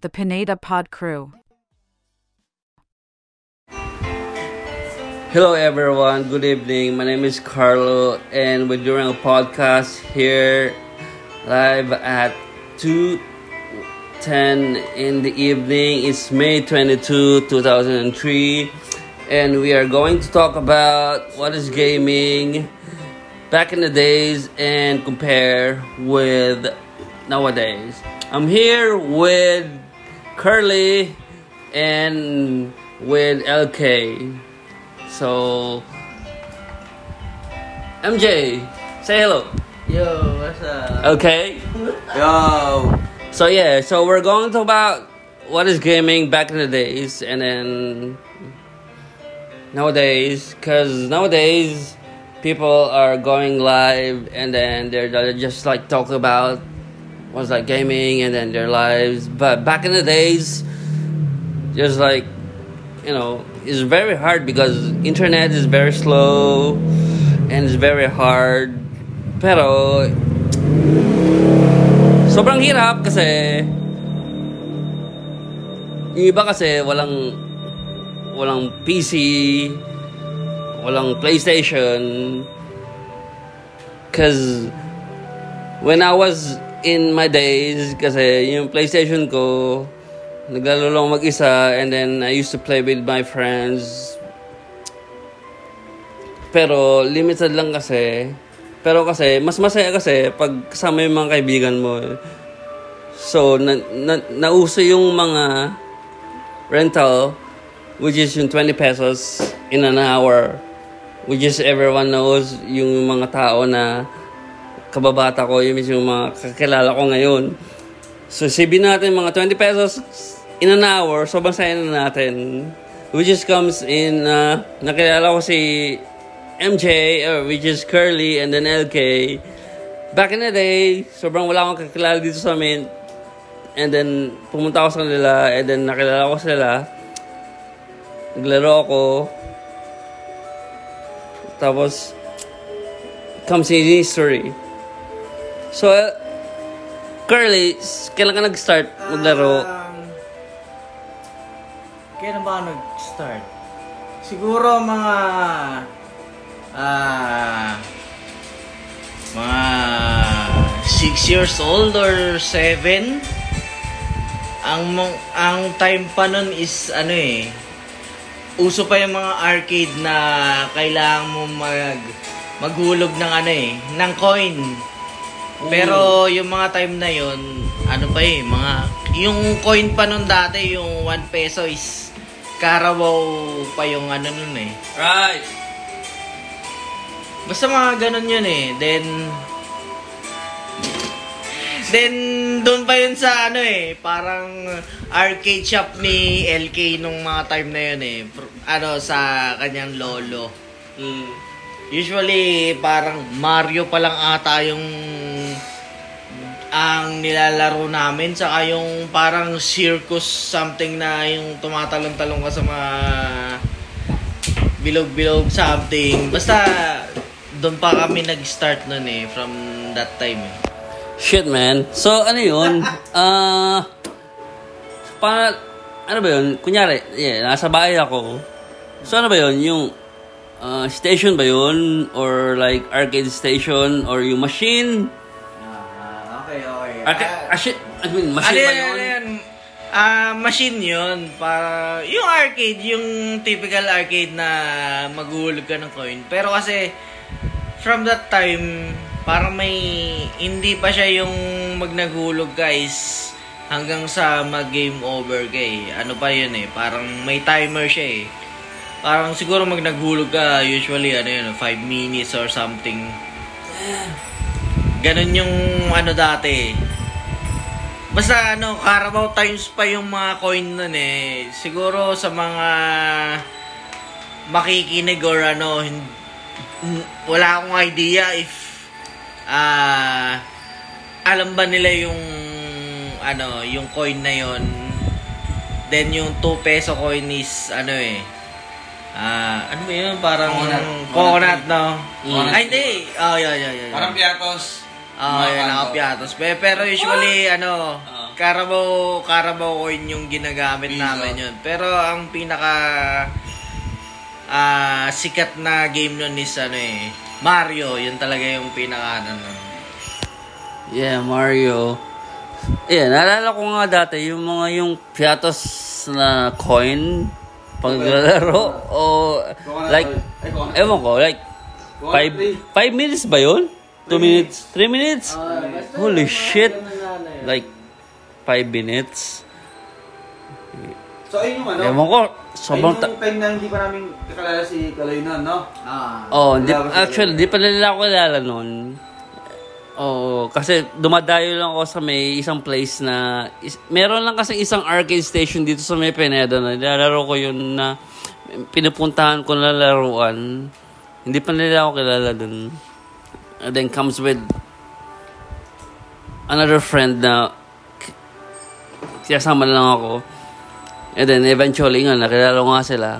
The Pineda Pod Crew. Hello everyone, good evening. My name is Carlo and we're doing a podcast here live at 2:10 in the evening. It's May 22, 2003 and we are going to talk about what is gaming back in the days and compare with nowadays. I'm here with Curly and with LK. So, MJ, say hello. Yo, what's up? Okay. Yo. So yeah, so we're going to talk about what is gaming back in the days, and then nowadays, because nowadays people are going live, and then they're, they're just like talk about what's like gaming, and then their lives. But back in the days, just like you know, it's very hard because internet is very slow and it's very hard. Pero sobrang hirap kasi yung iba kasi walang walang PC, walang PlayStation. Cause when I was in my days, kasi yung PlayStation ko, naglaro lang mag-isa and then I used to play with my friends. Pero limited lang kasi. Pero kasi, mas masaya kasi pag kasama yung mga kaibigan mo. So, na, na, nauso yung mga rental, which is yung 20 pesos in an hour. Which is everyone knows yung mga tao na kababata ko, yung yung mga kakilala ko ngayon. So, sibin natin mga 20 pesos in an hour, sobrang saya na natin. Which is comes in, uh, nakilala ko si MJ, or which is Curly, and then LK. Back in the day, sobrang wala akong kakilala dito sa amin. And then, pumunta ako sa kanila, and then nakilala ko sila. Naglaro ako. Tapos, comes in history. So, uh, Curly, kailan ka nag-start maglaro? Um, kailan ba ako nag-start? Siguro mga... Ah... mga... 6 years old or 7. Ang ang time pa nun is ano eh. Uso pa yung mga arcade na kailangan mo mag maghulog ng ano eh, ng coin. Pero yung mga time na yon ano pa eh, mga, yung coin pa nun dati, yung 1 peso is Carabao pa yung ano nun eh. Right. Basta mga ganun yun eh. Then, then doon pa yun sa ano eh, parang arcade shop ni LK nung mga time na yun eh. Ano, sa kanyang lolo. Mm. Usually, parang Mario pa lang ata yung ang nilalaro namin saka yung parang circus something na yung tumatalon-talon ka sa mga bilog-bilog something. Basta doon pa kami nag-start nun eh from that time eh. Shit, man. So, ano yun? Ah... pa, ano ba yun? Kunyari, yeah, nasa bahay ako. So, ano ba yun? Yung ah, station ba yun? Or like arcade station? Or yung machine? Ah, ah, shit. I mean, ano machine ba yun? ano yan? Ah, machine yun. Para, yung arcade, yung typical arcade na maghulog ka ng coin. Pero kasi, from that time, parang may, hindi pa siya yung magnagulog guys hanggang sa mag-game over kay. Ano pa yun eh, parang may timer siya eh. Parang siguro mag naghulog ka, usually ano yun, 5 minutes or something. Ganon yung ano dati. Basta ano, Carabao times pa yung mga coin nun eh. Siguro sa mga makikinig or ano, wala akong idea if ah alam ba nila yung ano, yung coin na yon. Then yung 2 peso coin is ano eh. Ah, ano ba yun? Parang Coconut. coconut, no? Mm. Ay, hindi. Oh, yeah, yeah, yeah. Parang piatos. Oh, yun, kanto. nakapiatos. Pero, usually, ano, Ah. Carabao, Carabao coin yung ginagamit Piso. namin yun. Pero ang pinaka ah sikat na game nun is ano eh, Mario. Yun talaga yung pinaka ano nun. Yeah, Mario. Yeah, naalala ko nga dati yung mga yung piatos na coin paglalaro o like ewan ko like five, five minutes ba yun? Two minutes? Three minutes? Holy shit! Like five minutes? So, ayun yung ano. Ewan ko, sobrang ayun yung time na hindi pa namin kakalala si Kaloy noon, no? Ah. Oh, di, actually, di pa nila ako kilala nun. Oo, kasi dumadayo lang ako sa may isang place na... Is, meron lang kasi isang arcade station dito sa may Pineda na nilalaro ko yun na pinupuntahan ko na laruan. Hindi pa nila ako kilala dun. And then comes with another friend na kasama lang ako. And then eventually nga, nakilala ko nga sila.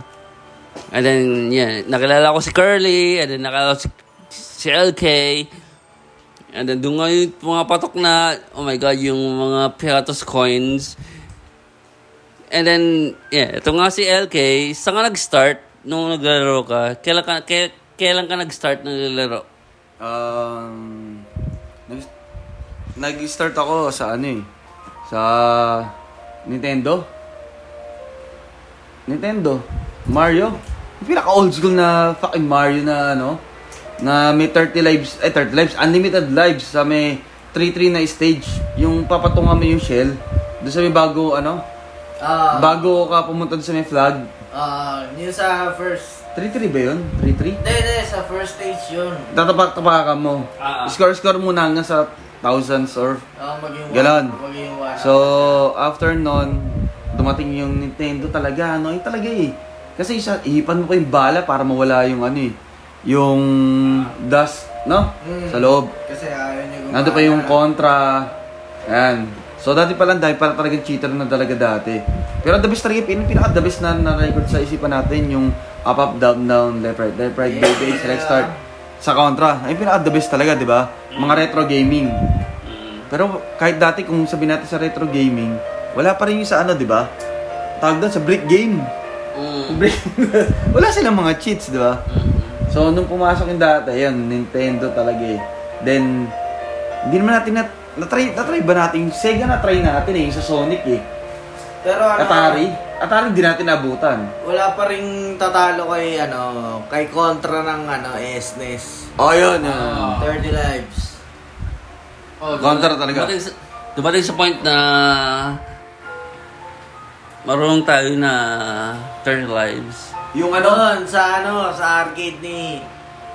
And then, yeah, nakilala ko si Curly, and then nakilala ko si, si LK. And then, doon nga yung mga patok na, oh my God, yung mga Piatos coins. And then, yeah, ito nga si LK, saan ka nag-start nung naglalaro ka? Kailan ka, kailan, ka nag-start naglalaro? Um, nag, nag-start ako sa ano eh. Sa Nintendo. Nintendo. Mario. Yung pinaka old school na fucking Mario na ano. Na may 30 lives, eh 30 lives, unlimited lives sa may 3-3 na stage. Yung papatungan mo yung shell. Doon sa may bago ano. Ah, Bago ka pumunta sa may flag. ah, yun sa first 3-3 ba yun? 3-3? Hindi, hindi. Sa first stage yun. Tatapak-tapakan mo. Ah, ah. Score-score muna hanggang sa thousands or maging Ganon. Maging one. So, after nun, dumating yung Nintendo talaga, ano, yun talaga eh. Kasi isa, ihipan mo pa yung bala para mawala yung ano eh, yung dust, no? Mm. Sa loob. Kasi ayaw niya gumana. Nandun pa yung contra. Yan. So, dati pa lang, dahil para talagang cheater na talaga dati. Pero the best talaga, pin pinaka the best na na-record sa isipan natin, yung up, up, down, down, left, right, left, right, Yeah. baby, select, start. Sa contra. Ay, pinaka the best talaga, di ba? Mga retro gaming. Pero kahit dati kung sabihin natin sa retro gaming, wala pa rin yung sa ano, di ba? Tawag doon sa brick game. Mm. Brick. wala silang mga cheats, di ba? So, nung pumasok yung data, yun, Nintendo talaga eh. Then, hindi naman natin na, na-try, na-try ba natin? Sega na-try natin eh, sa Sonic eh. Pero ano, Atari. Atari hindi natin nabutan. wala pa rin tatalo kay ano, kay kontra ng ano, SNES. Oh, yun. yun. Ah. 30 lives. Oh, Counter talaga. Dumating sa, dumating sa point na marunong tayo na turn lives. Yung ano? Doon, sa ano, sa arcade ni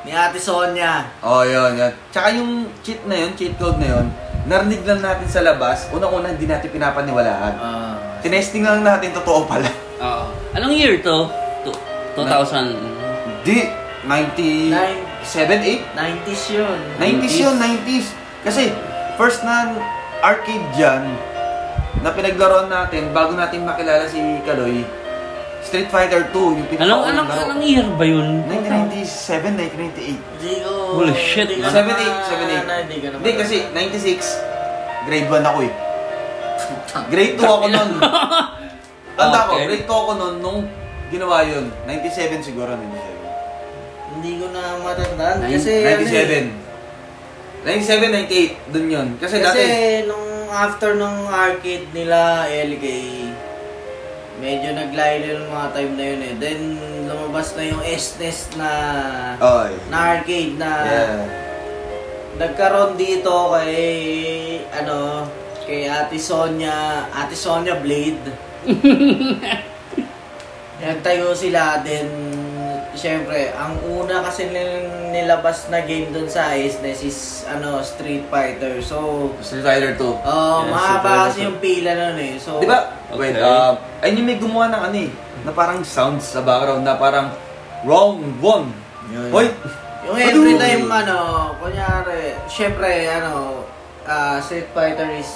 ni Ate Sonia. Oh, yun, yun. Tsaka yung cheat na yun, cheat code na yun, narinig lang natin sa labas, unang-una hindi natin pinapaniwalaan. Ah. Tinesting lang natin, totoo pala. Oo. Anong year to? To- 2000. Di, 97, 8? 90s yun. 90s yun, 90s. Kasi, first na arcade dyan, na pinaglaruan natin, bago natin makilala si Kaloy, Street Fighter 2, yung pinaka Anong, anong, anong year ba yun? 1997, 1998. Hindi ko... Holy shit, man. 7, 8, na- 7, 8. na- Hindi ko na Hindi, kasi 96, grade 1 ako eh. Grade 2 ako nun. Tanda ko, Okay. grade 2 ako nun nung ginawa yun. 97 siguro, 97. Hindi ko na matandaan. Nine- Kasi... ano eh, 97. 97, 98, dun yun. Kasi, Kasi dati, nung after nung arcade nila LK, medyo naglayo yung mga time na yun eh. Then lumabas na yung SNES na oy. na arcade na Yeah. nagkaroon dito kay ano kay Ate Sonia, Ate Sonia Blade. Nagtayo sila then Siyempre, ang una kasi nil- nilabas na game dun sa SNES is ano, Street Fighter. So, Street Fighter 2. Oh, Yeah, mahaba kasi yung pila nun eh. So, Di ba? Wait, Okay. uh, ayun yung may gumawa ng ano eh, na parang sounds sa background na parang wrong one. Hoy! Yung every time ano, kunyari, syempre ano, ah, Street Fighter is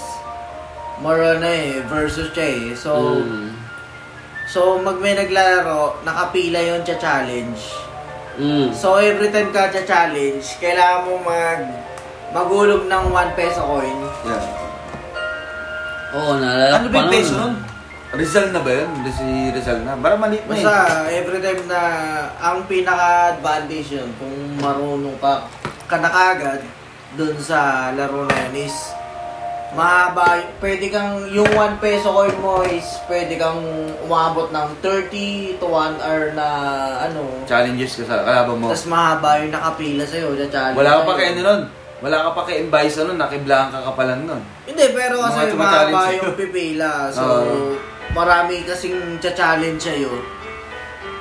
more ano eh, versus siya eh. So, Mm. so mag may naglalaro, nakapila yung cha-challenge. Mm. So, every time ka cha-challenge, kailangan mo mag magulog ng 1 peso coin. Yeah. Oo, naalala Ano ba pa yung nun. peso nun? Rizal na ba yun? Hindi si Rizal na. Bara maliit na Basta eh. every time na ang pinaka-advantage yun kung marunong ka ka na kagad dun sa laro na yun is mahaba, pwede kang, yung 1 peso coin mo is pwede kang umabot ng 30 to 1 hour na ano, Challenges ka sa kalaban mo. tas mahaba yung nakapila sa'yo na challenge. Wala ka pa kay ano nun. Wala ka pa kay Imbaisa nun. Nakiblahan ka kapalan nun. Hindi, pero kasi mahaba sa'yo. yung pipila. So, Oo. marami kasing cha-challenge sa'yo.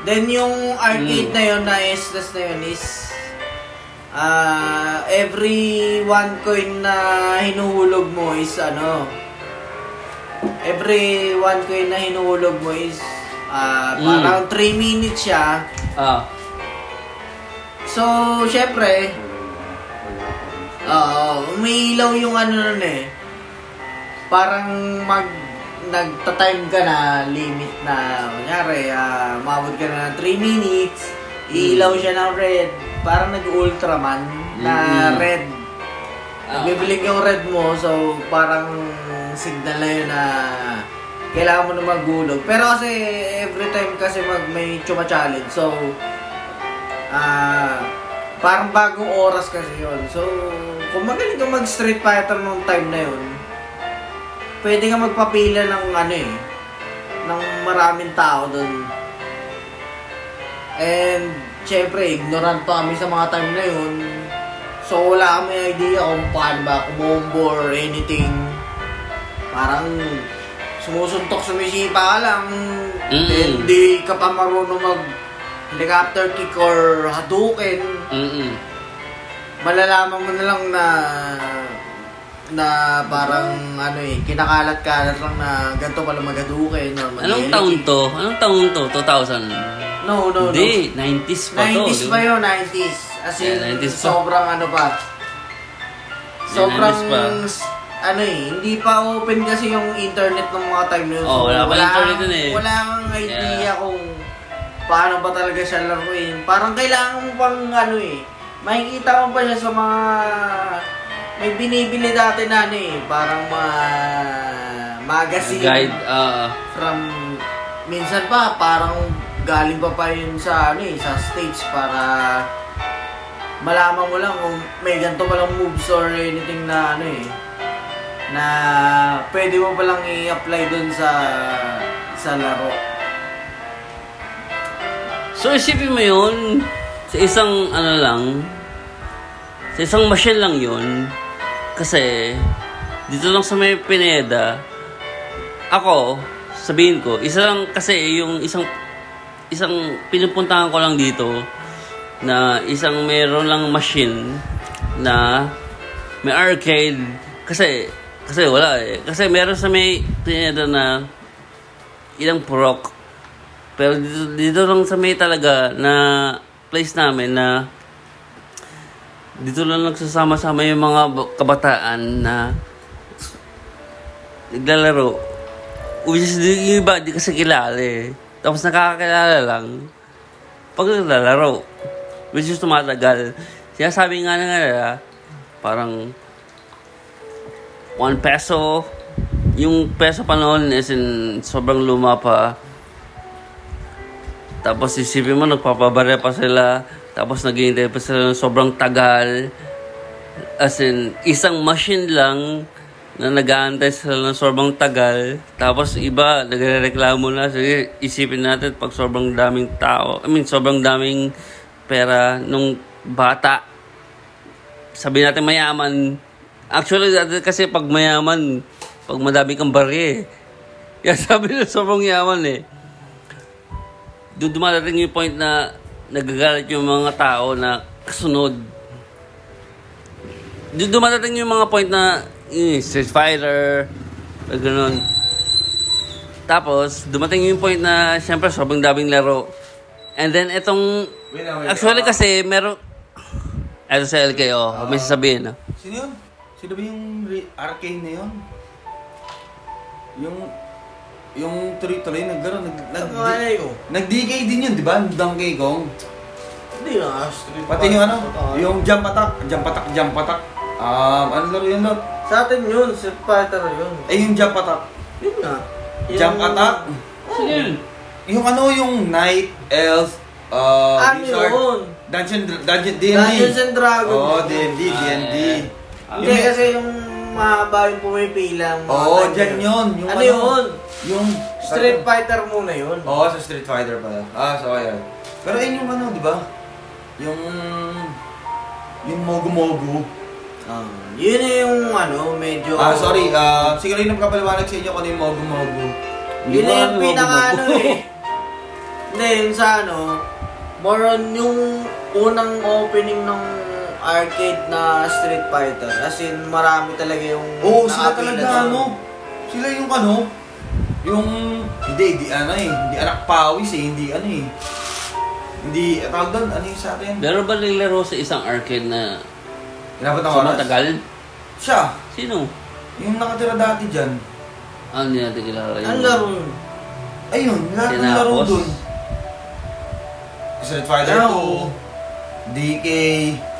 Then, yung arcade Mm. na yun, na SLS na yun is ah every one coin na hinuhulog mo is ano every one coin na hinuhulog mo is ah Mm. parang 3 minutes siya. Ah, So, syempre, Oo, umiilaw yung ano nun eh. Parang mag nagta-time ka na limit na kunyari, ah, umabot ka na ng 3 minutes, ilaw siya ng red, parang nag-ultraman na Mm. red. Ah. Nagbibilig yung red mo, so parang signal na yun na kailangan mo na maghulog. Pero kasi every time kasi mag may chuma challenge, so ah parang bagong oras kasi yun. So, kung magaling ka mag Street Fighter nung time na yun, pwede ka magpapila ng ano eh, ng maraming tao doon. And, syempre, ignorant pa kami sa mga time na yun. So, wala kami idea kung paano ba kumombo or anything. Parang, sumusuntok sumisipa ka lang. Mm. Hindi ka pa marunong mag helicopter kick or hadouken. mm Malalaman mo na lang na na parang ano eh, kinakalat-kalat lang na ganito pala magadukin Anong taon to? Anong taon to? 2000? No, no, Hindi, 90s no. pa to. 90s di pa yun, 90s. As in, Yeah, 90s pa. sobrang ano pa. Sobrang, 90s pa. ano eh, hindi pa open kasi yung internet ng mga time na yun. Oh, wala pa internet dun eh. Wala kang idea Yeah. kung paano ba talaga siya laruin. Parang kailangan mo pang ano eh, makikita mo pa siya sa mga may binibili dati na ano eh, parang mga magazine Guide, ah, from minsan pa parang galing pa pa yun sa ano eh, sa stage para malaman mo lang kung may ganito palang moves or anything na ano eh na pwede mo palang i-apply dun sa sa laro. So isipin mo yun, sa isang ano lang, sa isang machine lang yun, kasi dito lang sa may Pineda, ako, sabihin ko, isa lang kasi yung isang isang pinupuntahan ko lang dito na isang meron lang machine na may arcade kasi kasi wala eh kasi meron sa may Pineda na ilang prok pero dito, dito lang sa may talaga na place namin na dito lang nagsasama-sama yung mga kabataan na naglalaro. Which is, yung iba, di kasi kilala eh. Tapos nakakakilala lang pag naglalaro. Which is tumatagal. Sinasabi nga na nga nila, parang 1 peso. Yung peso pa noon is in sobrang luma pa. Tapos isipin mo, nagpapabare pa sila. Tapos naghihintay pa sila ng sobrang tagal. As in, isang machine lang na nag-aantay sila ng sobrang tagal. Tapos iba, nagre-reklamo na. Sige, isipin natin pag sobrang daming tao. I mean, sobrang daming pera nung bata. Sabi natin mayaman. Actually, kasi pag mayaman, pag madami kang bari eh. Kaya sabi na sobrang yaman eh doon dumadating yung point na nagagalit yung mga tao na kasunod. Doon dumadating yung mga point na eh, Street Fighter, ganun. Tapos, dumating yung point na syempre sobrang daming laro. And then, itong... Wait wait Actually lang. kasi, meron... Ito sa LKO, may sasabihin na. Sino yun? Sino ba yung re- arcane na yun? Yung... Yung tuloy-tuloy nagkaroon, nag, nag, ko. nag-DK din yun, di ba? Donkey Kong. Hindi na, street Pati yung ano, Totoo. yung jump attack, jump attack, jump attack. Um, ano laro yun, Lot? Sa atin yun, Street Fighter yun. Eh, yung jump attack. Yun nga. Yung- Jump attack? Sino yun? Yung ano, yung Knight, Elf, uh, Ano Wizard, yun? Dungeon, Dungeon, D&D. Dungeons and Dragons. Oo, D&D, Ah, D&D. yeah. Hindi kasi yung mahaba yung pumipila. Oo, time dyan yun. Yung ano, yun? Yung Street Fighter muna yun. Oo, sa Street Fighter pala. Ah, so ayan. Pero yun yung ano, di ba? Yung... Yung Mogu Ah, yun na yung ano, medyo... Ah, sorry. Ah, siguro yun ang kapaliwanag sa inyo kung ano yung Mogu Mogu. Hindi Yun na yung yung pinaka ano eh. Hindi, yung sa ano, more on yung unang opening ng arcade na Street Fighter. As in, marami talaga yung... Oo, sila nakapila talaga ano. Sila yung ano. Yung... Hindi, hindi ano eh. Hindi anak pawis eh. Hindi ano eh. Hindi, tawag doon, ano yung sa atin? Meron ba naglaro sa isang arcade na Inapat ng sa oras? matagal? Siya. Sino? Yung nakatira dati dyan. Ano hindi natin kilala yun? Ang laro yun. Ayun, lahat ng laro Tinapos? dun. Street Fighter Oo. 2, DK.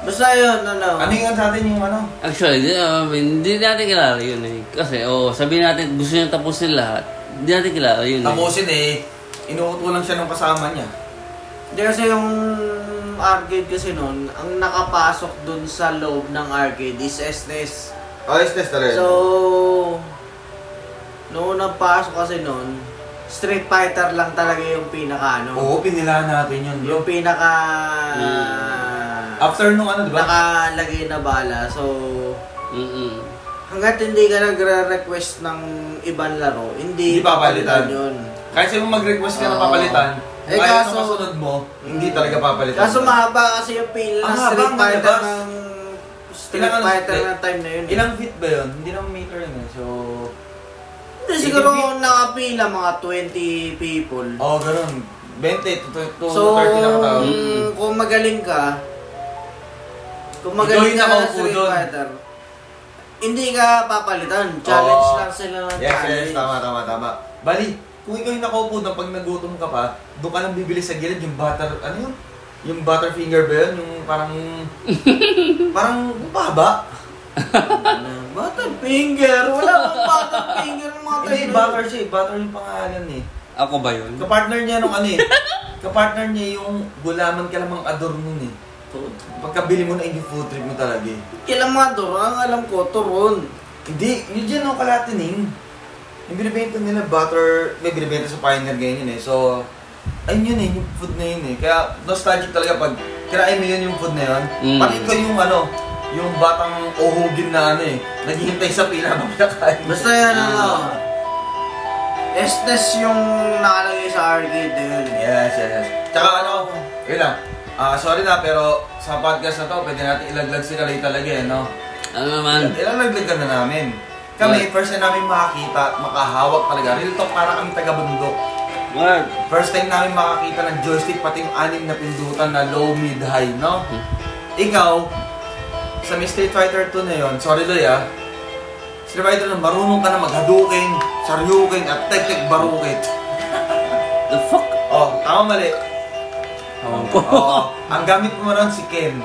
Basta yun, ano. Ano yung sa atin yung ano? Actually, di, uh, hindi natin kilala yun eh. Kasi, oh, sabihin natin, gusto niya tapusin lahat. Hindi natin kilala yun eh. Tapusin eh. Inuuto lang siya ng kasama niya. Hindi kasi yung arcade kasi nun, ang nakapasok dun sa loob ng arcade is SNES. Oh, is test talaga. So, noong nagpasok kasi nun, Street Fighter lang talaga yung pinaka ano. Oo, pinilahan natin yun, bro. Yung pinaka... After nung ano, di ba? Nakalagay na bala. So, Mm-mm. hanggat hindi ka nagre-request ng ibang laro, hindi, Hindi papalitan. yun. Kahit sa'yo mag-request ka na papalitan, Eh, kung ayaw kaso- na kasunod mo, hindi talaga papalitan. Kaso mahaba kasi yung pila Ang ng haba Street ng Fighter ng Street Ilang ano, Fighter eh, ng time na yun. eh. Ilang feet ba yun? Hindi naman meter yun eh. So, Hindi, siguro nakapila mga 20 people. oh, ganun. 20 to, to, to So, 30 na katao. Mm. kung magaling ka, kung Ikaw magaling yung ka nakaupo Street dun. Fighter, hindi ka papalitan. Challenge Oo. lang sila ng Yes, challenge. yes, tama, tama, tama. Bali, kung ikaw yung nakaupo doon, pag nagutom ka pa, doon ka lang bibili sa gilid yung butter, ano yun? Yung butterfinger ba yun? Yung parang, parang baba. Ano, Butterfinger! Wala kang Butterfinger ng mga Hindi, tayo. butter siya eh. Butter yung pangalan eh. Ako ba yun? Kapartner niya nung ano eh. Kapartner niya yung gulaman ka lamang ador nun eh. Pagkabili mo na yung food trip mo talaga eh. Kailan mga? Ang alam ko, turon. Hindi, yun dyan no, kalatining. Yung binibenta nila butter, may binibenta sa Pioneer ngayon yun eh. So, ayun yun eh, yung food na yun eh. Kaya nostalgic talaga pag kirain mo yun yung food na yun. Mm. Pati ikaw yung ano, yung batang uhugin na ano eh, naghihintay sa pila habang pinakain. Basta yan Ah. ano. Estes yung nakalagay sa arcade na yun. Yes, yes, yes. Tsaka ano, yun lang. Ah, sorry na, pero sa podcast na to, pwede natin ilaglag si Kalay talaga eh, no? Ano naman? Ilalaglagan na namin. Kami, first time namin makakita, makahawak talaga. Real talk, para kami taga-bundok. What? First time namin makakita ng joystick, pati yung anim na pindutan na low, mid, high, no? Ikaw, sa may Street Fighter 2 na yon, sorry Loy ah, Street Fighter na marunong ka na mag-Hadouken, Saryuken, at Tek-Tek Barukit. The fuck? Oh, tama mali. Ewan ko. Oo, ang gamit mo ron si Ken.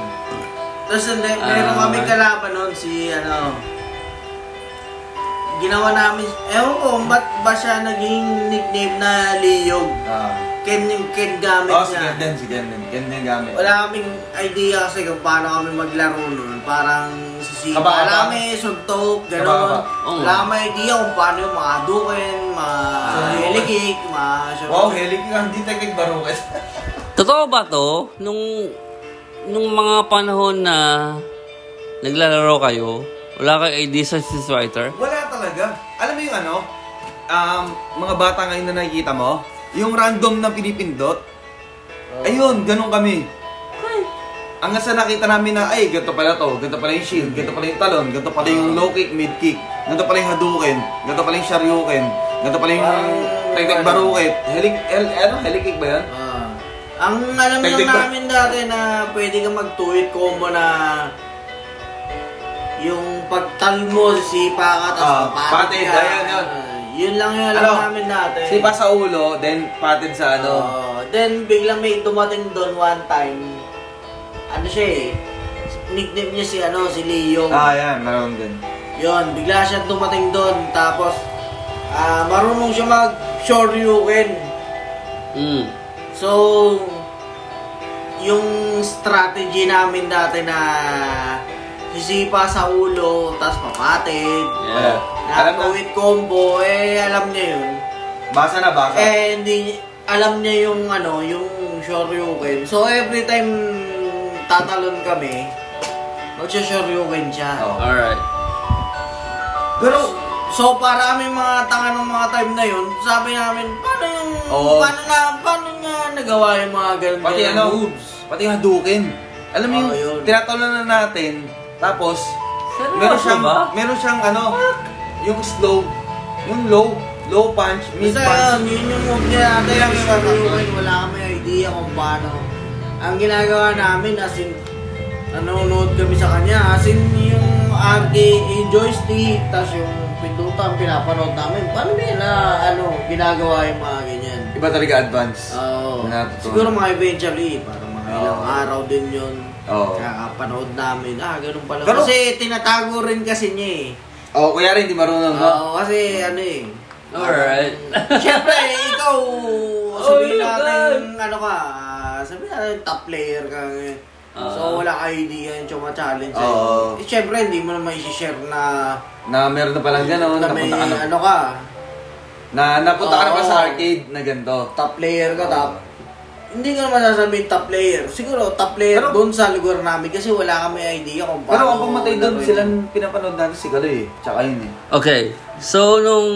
Tapos hindi, meron Ah. kami kalaban nun si ano. Ginawa namin, ewan ko, ba't ba siya naging nickname na Liyog? Ah. Ken yung Ken gamit Oh, si niya. Ken din, si Ken din. Ken din gamit. Wala kaming idea kasi kung paano kami maglaro nun. Parang sisipa Kaba-kaba? namin, suntok, Kaba-kaba? gano'n. Oo. Wala kaming idea kung paano yung mga dukin, mga Ah. helikik, mga... Wow, helig ka, hindi Tek-Tek Barukit. Totoo ba to? Nung, nung mga panahon na naglalaro kayo, wala kayo idea sa Street Fighter? Wala talaga. Alam mo yung ano, um, mga bata ngayon na nakikita mo, yung random na pinipindot, ayun, ganun kami. Hanggang sa nakita namin na, ay, ganito pala to, ganito pala yung shield, ganito pala yung talon, ganito pala yung low kick, mid kick, ganito pala yung Hadouken, ganito pala yung Shoryuken, ganito pala yung Parang- Tek-Tek Barukit. Helik, hel, ano, helikik ba yan? Ah. ang alam lang namin dati na pwede ka mag-tweet combo na yung pagtalmo si Paka tapos Ah, papatid patid, ka. ayan, yun. Ah, yun lang yung alam Ano? namin dati. Sipa sa ulo, then patid sa ano. Oh, then biglang may dumating doon one time. Ano siya eh. Nickname niya si ano, si Leo. Ah, yan, meron din. Yun, bigla siya dumating doon. Tapos, ah, marunong siya mag Shoryuken. Mm. So, yung strategy namin dati na sisipa sa ulo, tapos papatid, Yeah. Alam na, nakawit combo, eh alam niya yun. basa na basa. Eh, hindi, alam niya yung ano, yung Shoryuken. So, every time tatalon kami, magsha-Shoryuken siya. Oh. Alright. Pero, So, para kami mga tanga ng mga time na yun, sabi namin, paano yung, Oo. paano na, paano nga nagawa yung mga ganun pati ganun ano, moves? pati yung Hadouken. Alam mo Oo, yung, yun. tinatalunan na natin, tapos, Seryoso meron siyang, ba? meron siyang ano, yung slow, yung low, low punch, mid Basta punch. yun, yun yung move niya natin yung Shoryuken, wala kami idea kung paano. Ang ginagawa namin, as in, nanonood kami sa kanya, as in yung arcade joystick, tas yung pindutan, pinapanood namin. Paano nila, ano, ginagawa yung mga ganyan? Iba talaga advance. Oo. Natutunan. Siguro mga eventually, para mga ilang Oo. araw din yun. Oo. Kakapanood namin. Ah, ganun pala. Pero- kasi tinatago rin kasi niya eh. Oo, kuya rin, hindi marunong, no? Oo, kasi ano eh. Alright. Siyempre, ikaw, sabihin Oh, natin, ano ka, ah, sabihin natin top player ka. eh. Ah. so, wala ka idea yung chuma challenge. Oo. Eh, siyempre, hindi mo naman i-share na, Na meron na palang gano'n, na may, napunta ka na. ano ka, Na napunta ka na pa sa arcade na ganito. top player ka, top. Hindi ko naman sasabihin top player. Siguro top player Pero- doon sa lugar namin kasi wala kami idea kung paano. Pero ang pumatay doon, silang pinapanood natin si Kaloy eh. Tsaka yun eh. Okay. So, nung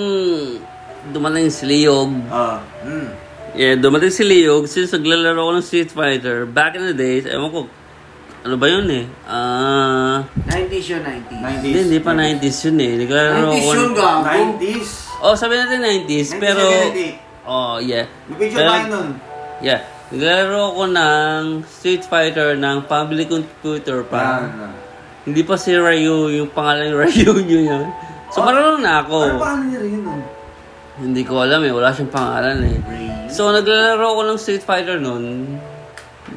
dumating si Leog, Ah. Hmm. yeah, dumating si Leog, since naglalaro ko ng Street Fighter, back in the days, ewan ko, ano ba yun eh? Ah... 90s yun, 90s. 90s. hindi, hindi pa 90s yun eh. Naglalaro 90s ko... yun, gago. 90s. Oh, sabi natin 90s, pero... 1978. Oh, yeah. May picture Pero- tayo nun. Yeah. Naglalaro ko ng Street Fighter ng public computer pa. Ah, Hindi pa si Ryu, yung pangalan ng Ryu nyo yun. So, Oh. marunong na ako. Ano pa niya rin nun? Hindi ko alam eh, wala siyang pangalan eh. So, naglalaro ko ng Street Fighter nun,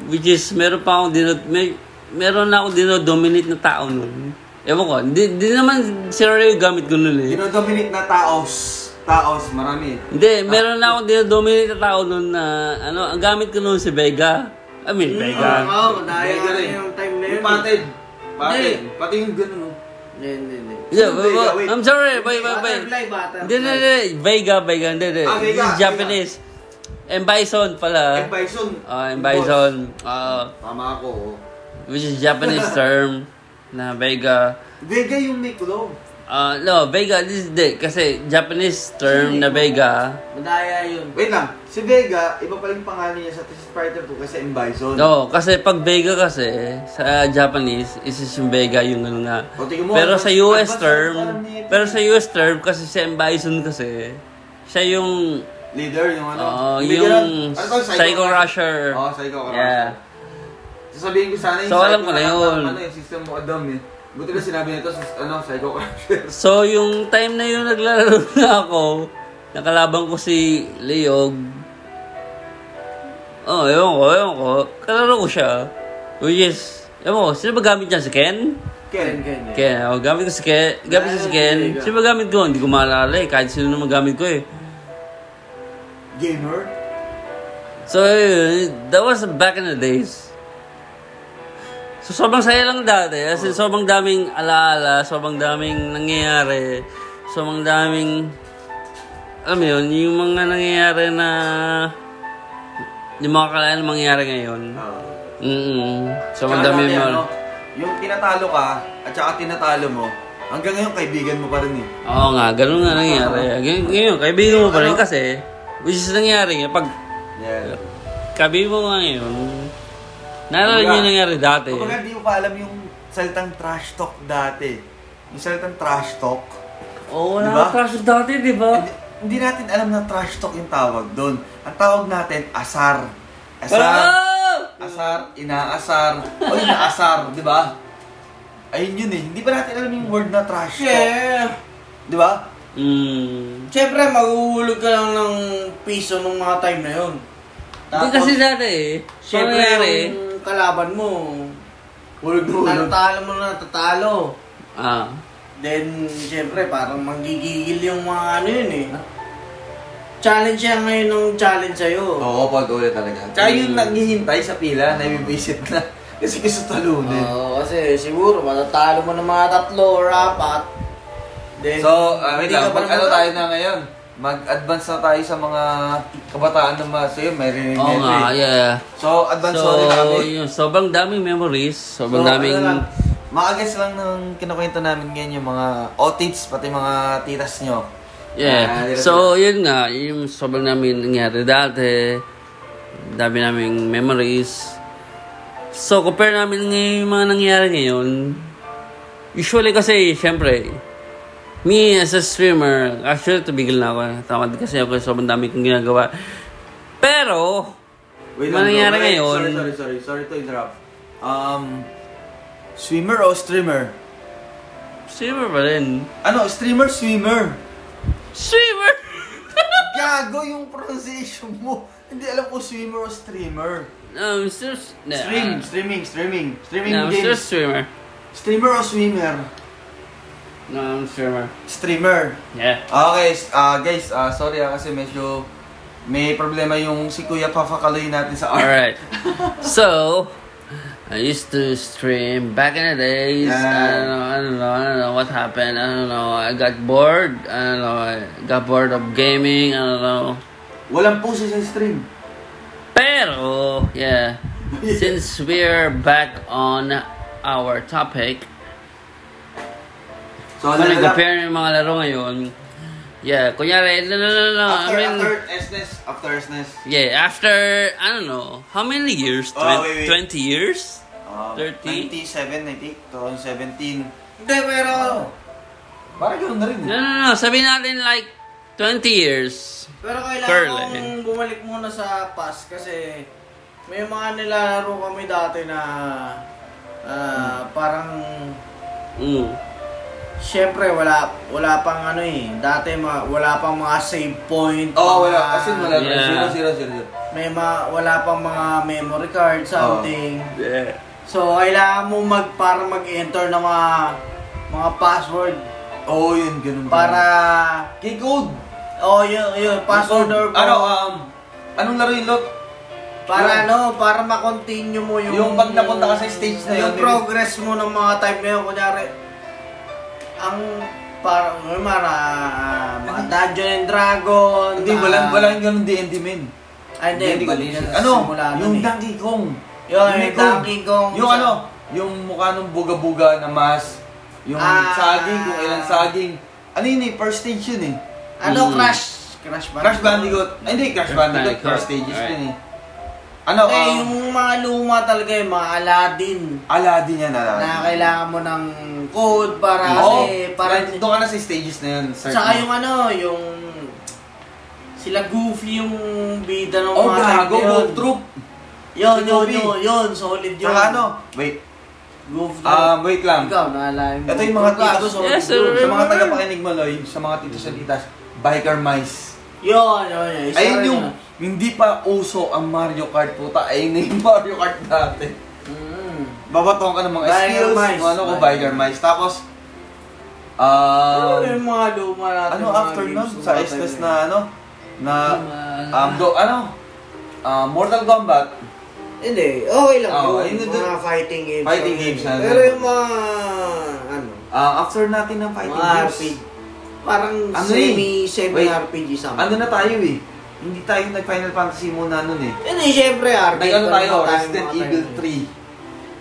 which is, meron pa akong dino, may, meron na ako dinodominate na tao nun. Ewan ko, hindi, hindi naman si Ryu gamit ko nun eh. Dinodominate na taos. Taos, marami. Hindi, meron na akong dinodominate na tao nun na, ano, ang gamit ko nun si Vega. I mean, Vega. Oo, dahil Vega rin. yung time na yun. Yung patid. Patid. Pati yung gano'n. oh. Hindi, hindi, hindi. Yeah, but- Wait. I'm sorry, bye, bye, bye. Butterfly, butterfly. Hindi, hindi, hindi. Vega, Vega, hindi, hindi. Ah, Vega, This is Vega. Japanese. And Bison pala. M. Bison. Ah, and Bison. Ah, Tama ako. oh. which is Japanese term na Vega. Vega yung may kulong. Ah, no, Vega, this is the, kasi Japanese term na Vega. Madaya yun. Wait lang. Si Vega, iba pa yung pangalan niya sa Street Fighter 2 kasi M. Bison. No, kasi pag Vega kasi, sa Japanese, is is yung Vega yung ano nga. Mo, Pero sa US term, alam niya pero sa US term, kasi si M. Bison kasi, siya yung, Leader, yung ano. Oo, Hindi yung ganun. Ano to, Psycho Rusher. Oo, Psycho Rusher. Yeah. Sasabihin ko sana yung So, alam Psycho ko na Rusher, yun. Ano yung system mo Adam eh. Buti na sinabi nito sa ano, Psycho Rusher. So, yung time na yun naglalaro na ako, nakalaban ko si Leog. Oh, ewan ko, ewan ko. Kalaro ko siya. Which is, ewan ko, sino ba gamit niya? Si Ken? Ken, Ken. Ken. Ken. Ken, oh, gamit ko si Ken. Gamit ko si Ken. Sino ba gamit ko? Hindi ko maalala eh. Kahit sino naman gamit ko eh. Gamer. So, that was back in the days. So, sobrang saya lang dati. As in, sobrang daming alaala, sobrang daming nangyayari, sobrang daming, alam yun, yung mga nangyayari na, yung mga kalayan mangyayari ngayon. Oo. Mm Sobrang Tsaka dami dati, ano, yung tinatalo ka, at saka tinatalo mo, hanggang ngayon kaibigan mo pa rin eh. Oo nga, ganun nga nangyayari. Ngay- Ngayon, kaibigan mo pa rin kasi, which is nangyari nga, pag Yeah. kaibigan mo nga ngayon, naalala niyo yung nangyari dati. Kumbaga, di mo pa alam yung salitang trash talk dati. Yung salitang trash talk. Oo, wala Diba? ka trash dati, di ba? Hindi, hindi natin alam na trash talk yung tawag doon. Ang tawag natin, asar. Asar. Ah! Asar, inaasar, o inaasar, di ba? Ayun yun eh. Hindi pa natin alam yung word na trash talk. Yeah. Di ba? Mm. Siyempre, maghuhulog ka lang ng piso nung mga time na yun. Hindi kasi dati eh. Siyempre, Siyempre, yung kalaban mo, Hulog na hulog. natalo mo na, tatalo. Ah. Then, syempre, parang manggigigil yung mga ano yun eh. Challenge yan ngayon ng challenge sa'yo. Oo, pag ulit talaga. Tsaka yung naghihintay sa pila, nabibisit na. Kasi gusto talunin. Oo, kasi siguro matatalo mo ng mga tatlo or apat. Then, So, uh, wait hindi lang, ka pa mag ano naman- tayo na ngayon? Mag-advance na tayo sa mga kabataan ng mga sa'yo, may rinig Oo nga, eh. yeah. So, advance So, sorry na kami. yun, sobrang daming memories, sobrang So, daming... ano lang, Maagas lang ng kinukwento namin ngayon yung mga otits, pati mga titas nyo. Ah, Yeah. dito- So, yun nga, yung sobrang namin nangyari dati, dami naming memories. So, compare namin ngayon yung mga nangyari ngayon. Usually kasi, syempre, me as a swimmer, actually, tumigil na ako. Tamad kasi ako, sobrang dami kong ginagawa. Pero, Wait Ano nangyari Wait, ngayon? Sorry, sorry, sorry. Sorry to interrupt. Um, swimmer o streamer? swimmer pa rin. Ano, streamer, swimmer? Swimmer! Gago yung pronunciation mo. Hindi alam ko swimmer o streamer. no, I'm still... nah, Stream, streaming, streaming. Streaming No, I'm still games. swimmer. Streamer o swimmer? No, I'm swimmer. Streamer. Yeah. Okay, ah guys, ah sorry ah, kasi medyo may problema yung si Kuya papakaloy natin sa art. Alright. So, I used to stream back in the days. I Yeah. don't know, I don't know, I don't know what happened. I don't know. I got bored. I don't know. I got bored of gaming. I don't know. Walang puso sa stream. Pero, yeah. Since we're back on our topic, So, kung ano nag-compare yung mga laro ngayon, yeah, kunyari, no, no, no, no, I After, mean, after SNES, after SNES. yeah, after, I don't know, how many years? Oh, Twen- wait, wait. 20 years? Um, 30? 97, I think. 2017. Hindi, pero... Parang gano'n na rin. No, no, no. Sabihin natin like 20 years. Pero kailangan kong eh. bumalik muna sa past kasi may mga nilalaro kami dati na ah, parang Mm. Siyempre, wala wala pang ano eh. Dati ma, wala pang mga save point. Oo, oh, wala. As in, wala. Yeah. Zero, zero, zero. May ma, wala pang mga memory card, something. Yeah. So, kailangan mo mag, para mag-enter ng mga mga password. Oo, oh, yun, ganun. Para, Key code. oh, yun, yun, password or Ano, um, anong laro yung lot? Para Yun. ano, para ma-continue mo yung... Yung pag napunta ka sa stage na yung yun, progress mo ng mga time na yun. Kunyari, ang parang, yung mga, ah, mga Dungeon and Dragon. Hindi, ah, walang, walang ganun D&D, men. Ay, hindi, ko bali na sa Ano? Yung eh. Donkey Kong. Yung code. Donkey Kong. Yung ano? Yung mukha ng buga-buga na mas. Yung Ah. saging, kung ilang saging. Ano yun eh? First stage yun eh. Ano, Mm. Crash? Crash Bandicoot. Crash Bandicoot. Ay, hindi, Crash Bandicoot. First stages yun eh. Ano, Eh, um, yung mga luma talaga yung mga Aladdin. Aladdin yan, Aladdin. Na kailangan mo ng code para Oo, kasi, para, doon ka na sa stages na yun. Start Tsaka mo. yung ano, yung sila Goofy yung bida ng Oh, mga gago, na yun. Gold Troop. Yun, Si yun, yun, yun, solid yun. Tsaka ano, wait, Goof um, wait lang. Ikaw, naalala mo. Ito yung mga Gago, titos. solid Yes, sir. Sa mga tagapakinig mo, Loy, sa mga titos at titas, Biker Mice. Yun, yun, yun. Ayun yung, yun. Hindi pa uso ang Mario Kart puta. Ayun na yung Mario Kart dati. Mm. Babatong ka ng mga Biker skills, Mice. ano ko, Biker Mice. Tapos, um, Ano yung mga luma natin? ano mga after nun, sa SNES time na ano, na, Um, do, ano, uh, Mortal Kombat, Hindi, okay lang Oo, yun. ayun Mga fighting games. Fighting games na- Pero yung mga, ano, uh, after natin ng fighting games, RPG. Parang Ano semi, eh? semi Wait. RPG something. ano na tayo eh, hindi tayo nag-Final Fantasy muna nun eh. Hindi, syempre, arcade. Nag-ano tayo, Resident Evil time.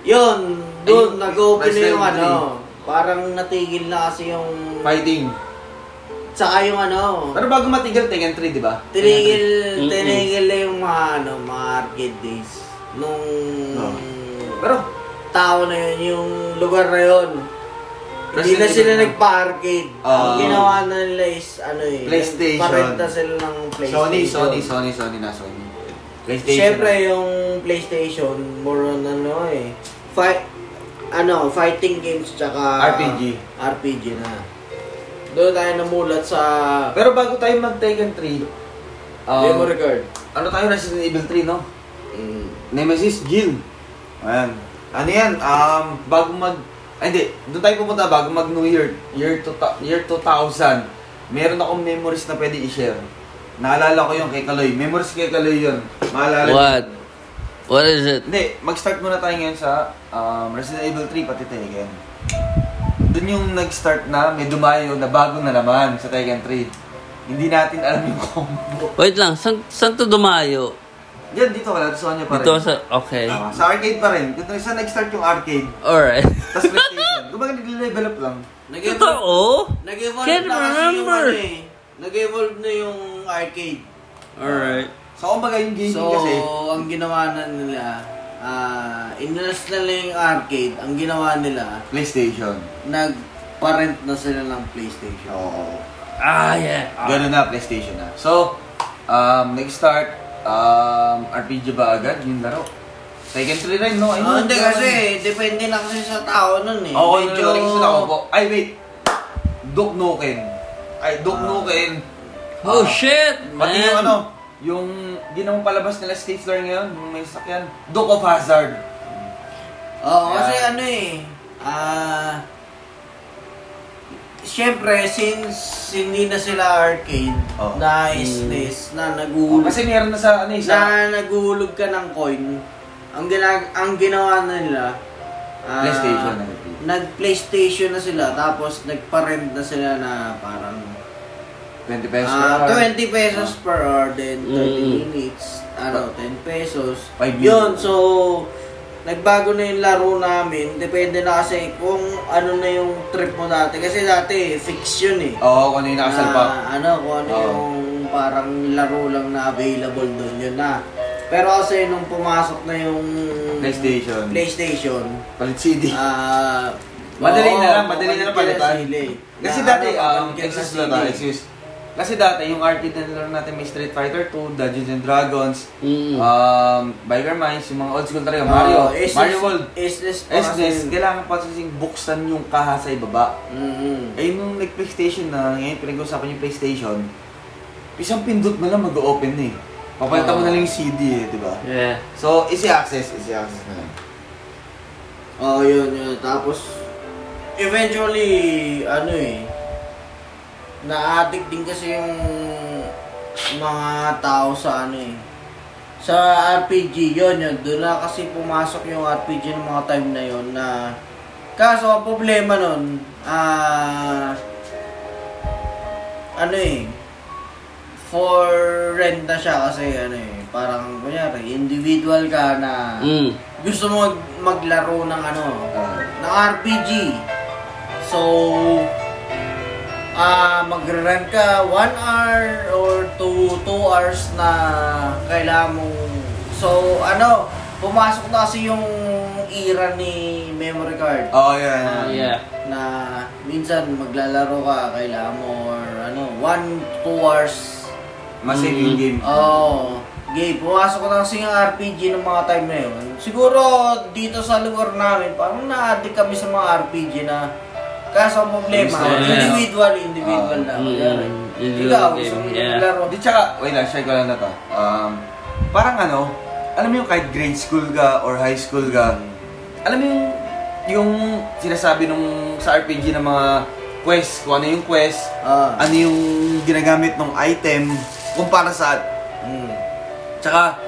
3. Yun, doon, nag-open na yung ano. Parang natigil na kasi yung... Fighting. Tsaka yung ano, Pero bago matigil, Tekken 3, di ba? tinigil, Mm-mm. tinigil na yung mga ano, mga arcade days. Nung No. Pero, tao na yun, yung lugar na yun. Hindi na sila nagpa-arcade. Ah. Ang ginawa na nila is, ano eh, PlayStation. parenta sila ng PlayStation. Sony, Sony, Sony, Sony na Sony. PlayStation. Siyempre, yung PlayStation, more on ano eh, fight, ano, fighting games tsaka RPG. RPG na. Doon tayo namulat sa Pero bago tayo mag Tekken 3, um, memory card. ano tayo Resident Evil 3, no? Mm. Nemesis Jill. Ayan. Ano yan? Um, bago mag Ay, hindi. Doon tayo pumunta bago mag New Year. Year, to, year 2000. Meron akong memories na pwede i-share. Naalala ko yung kay Kaloy. Memories kay Kaloy yun. Maalala What? What is it? Hindi, mag-start muna tayo ngayon sa um, Resident Evil 3 pati Tekken. Doon yung nag-start na may dumayo na bago na naman sa Tekken 3. Hindi natin alam yung combo. Wait lang, san, san to dumayo? Yan, dito ka lang. Sa kanya pa rin. Dito sa... Okay. Tama. Sa arcade pa rin. Kung saan nag-start yung arcade. Alright. Tapos PlayStation. Kumbaga nag-level up lang. Nag-evolve, Totoo? nag-evolve Can't na kasi yung ano eh. Nag-evolve na yung arcade. Alright. So, kumbaga yung gaming So, kasi, ang ginawa na nila, ah, inalas nila yung arcade, ang ginawa nila, PlayStation. nagparent na sila ng PlayStation. Oo. Ah, yeah. Ganun na, PlayStation na. So, um, nag-start, um, RPG ba agad yung laro? Tekken 3 rin, no? Ay, Ah, hindi kasi, depende na kasi sa tao nun eh. Oo, Medyo- medyo... Medyo... ako po. Ay, wait. Duke Nukem. Ay, Duke Nukem. Oh, Ah, shit, man. Pati yung ano, yung ginawang palabas nila Stifler ngayon, yung may sakyan. Duke of Hazard. Oo, kasi ano eh, ah, Siyempre, since hindi na sila arcade, Oo. na is Mm. this, na naguhulog, Kasi meron na sa ano eh, sa na naguhulog ka ng coin, ang, ginag ang ginawa nila, ah, PlayStation. nag-PlayStation na sila, tapos nagpa-rent na sila na parang 20 pesos ah, per hour. 20 pesos per hour, then 30 Mm. minutes, ano, 10 pesos. Five Yun, minutes. so, nagbago na yung laro namin. Depende na kasi kung ano na yung trip mo dati. Kasi dati, fix yun eh. Oo, kung ano yung. Na, ano, kung ano Oo. yung parang laro lang na available doon, yun na. Pero kasi nung pumasok na yung PlayStation. PlayStation, Palit CD. ah, Madali oo, na lang, madali na lang palitan. na. Kasi Na, dati, ano, um, papalit ka na excuse Kasi dati, yung arcade na nilaro natin may Street Fighter 2, Dungeons and Dragons, Mm. um, Biker Mines, yung mga old school talaga, Mario, is Mario this- World. SNES, kasi- kailangan pa kasing buksan yung kaha sa ibaba. Mhm. Eh, nung nag-PlayStation na, ngayon pinag-usapan yung PlayStation, isang pindot na lang mag-open na eh. Papalitan mo Oo. na lang yung CD eh, di ba? Yeah. So, easy access, easy access na lang. Oo, yun, yun. Tapos, eventually, ano eh, na-addict din kasi yung mga tao sa ano eh, sa RPG, yun yun. Doon na kasi pumasok yung RPG ng mga time na yun na, kaso ang problema nun, ah, ano eh, for rent na siya kasi ano eh, parang kunyari, individual ka na Mm. gusto mo mag- maglaro ng ano, ng RPG. So, ah magre-rent ka 1 hour or 2 2 hours na kailangan mong So, ano, pumasok na kasi yung era ni memory card. Oo, yeah. Ah, yeah. Na minsan maglalaro ka, kailangan mo or ano, 1 2 hours Masave yung game. Oo. Gay, pumasok ko na kasi yung RPG ng mga time na yun. Siguro dito sa lugar namin, parang na-addict kami sa mga RPG na kaso ang problema, Yeah. individual, individual Ah. na. Mm, Kunyari, individual Ikaw, gusto mo yeah. maglaro. Di tsaka, wait lang, share ko lang na to. Um, parang ano, alam mo yung kahit grade school ka or high school ka, alam mo yung, yung sinasabi nung sa RPG ng mga quest, kung ano yung quest, Ah. ano yung ginagamit ng item, kung para saan. Mm. Tsaka,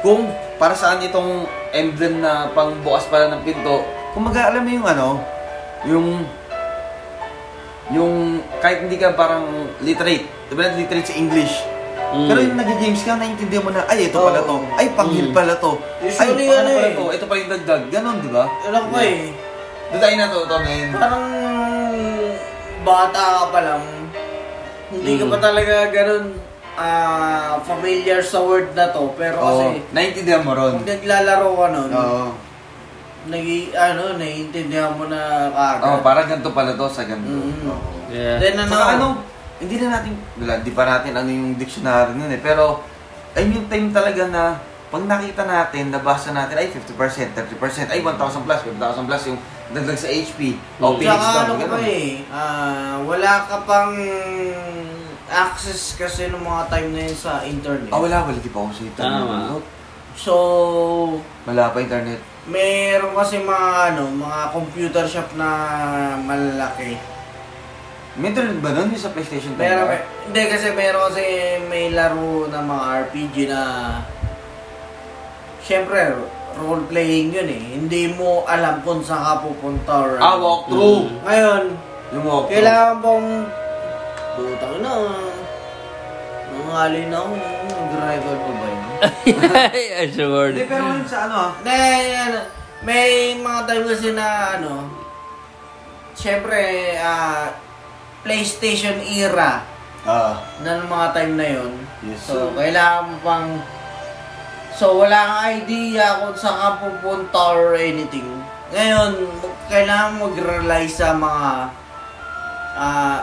kung para saan itong emblem na pang bukas pala ng pinto, kung maga, alam mo yung ano, yung, yung, kahit hindi ka parang literate, di ba literate sa English, Mm. pero yung nag-games ka, naiintindihan mo na, ay, ito pala to. Ay, panghil Mm. pala to. Usually, ay, ano pala eh. to. Ito pala yung dagdag. Ganon, di ba? Alam ko eh, Doon tayo natuto, men. parang bata ka pa lang, hindi ka Mm. pa talaga ganun ah familiar sa word na to. Pero Oo, kasi, naiintindihan mo ron. pag naglalaro ka nun, Oo. Nagi ano, naiintindihan mo na kaagad. Oo, parang ganito pala to sa ganito. Mm. Oo. Yeah. Then ano, Saka ano, hindi na natin, wala, di pa natin ano yung dictionary nun eh. Pero, ay yung time talaga na, pag nakita natin, nabasa natin, ay 50%, 30%, ay 1,000 plus, 5,000 plus yung dagdag sa HP. O, Mm. Phoenix Tsaka down, ano ka pa eh, ah, wala ka pang access kasi ng mga time na yun sa internet. Ah, wala, wala, di pa ako sa internet. Tama. So, Wala pa internet. Meron kasi mga ano, mga computer shop na malalaki. May internet ba nun yung sa PlayStation 5? Pero hindi kasi meron kasi may laro na mga RPG na Siyempre, role playing yun eh. Hindi mo alam kung saan ka pupunta or Ah, walkthrough. Ngayon, Yung walkthrough. kailangan pong Butang na. Nangalin ako. Nag-record ko ba Ay, sure. Hindi, pero yun sa ano. Hindi, ano, may mga time kasi na ano, syempre, ah, PlayStation era Ah. na ng mga time na yon. Yes, So, sir. kailangan mo pang So, wala kang idea kung saan ka pupunta or anything. Ngayon, kailangan mag-rely sa mga ah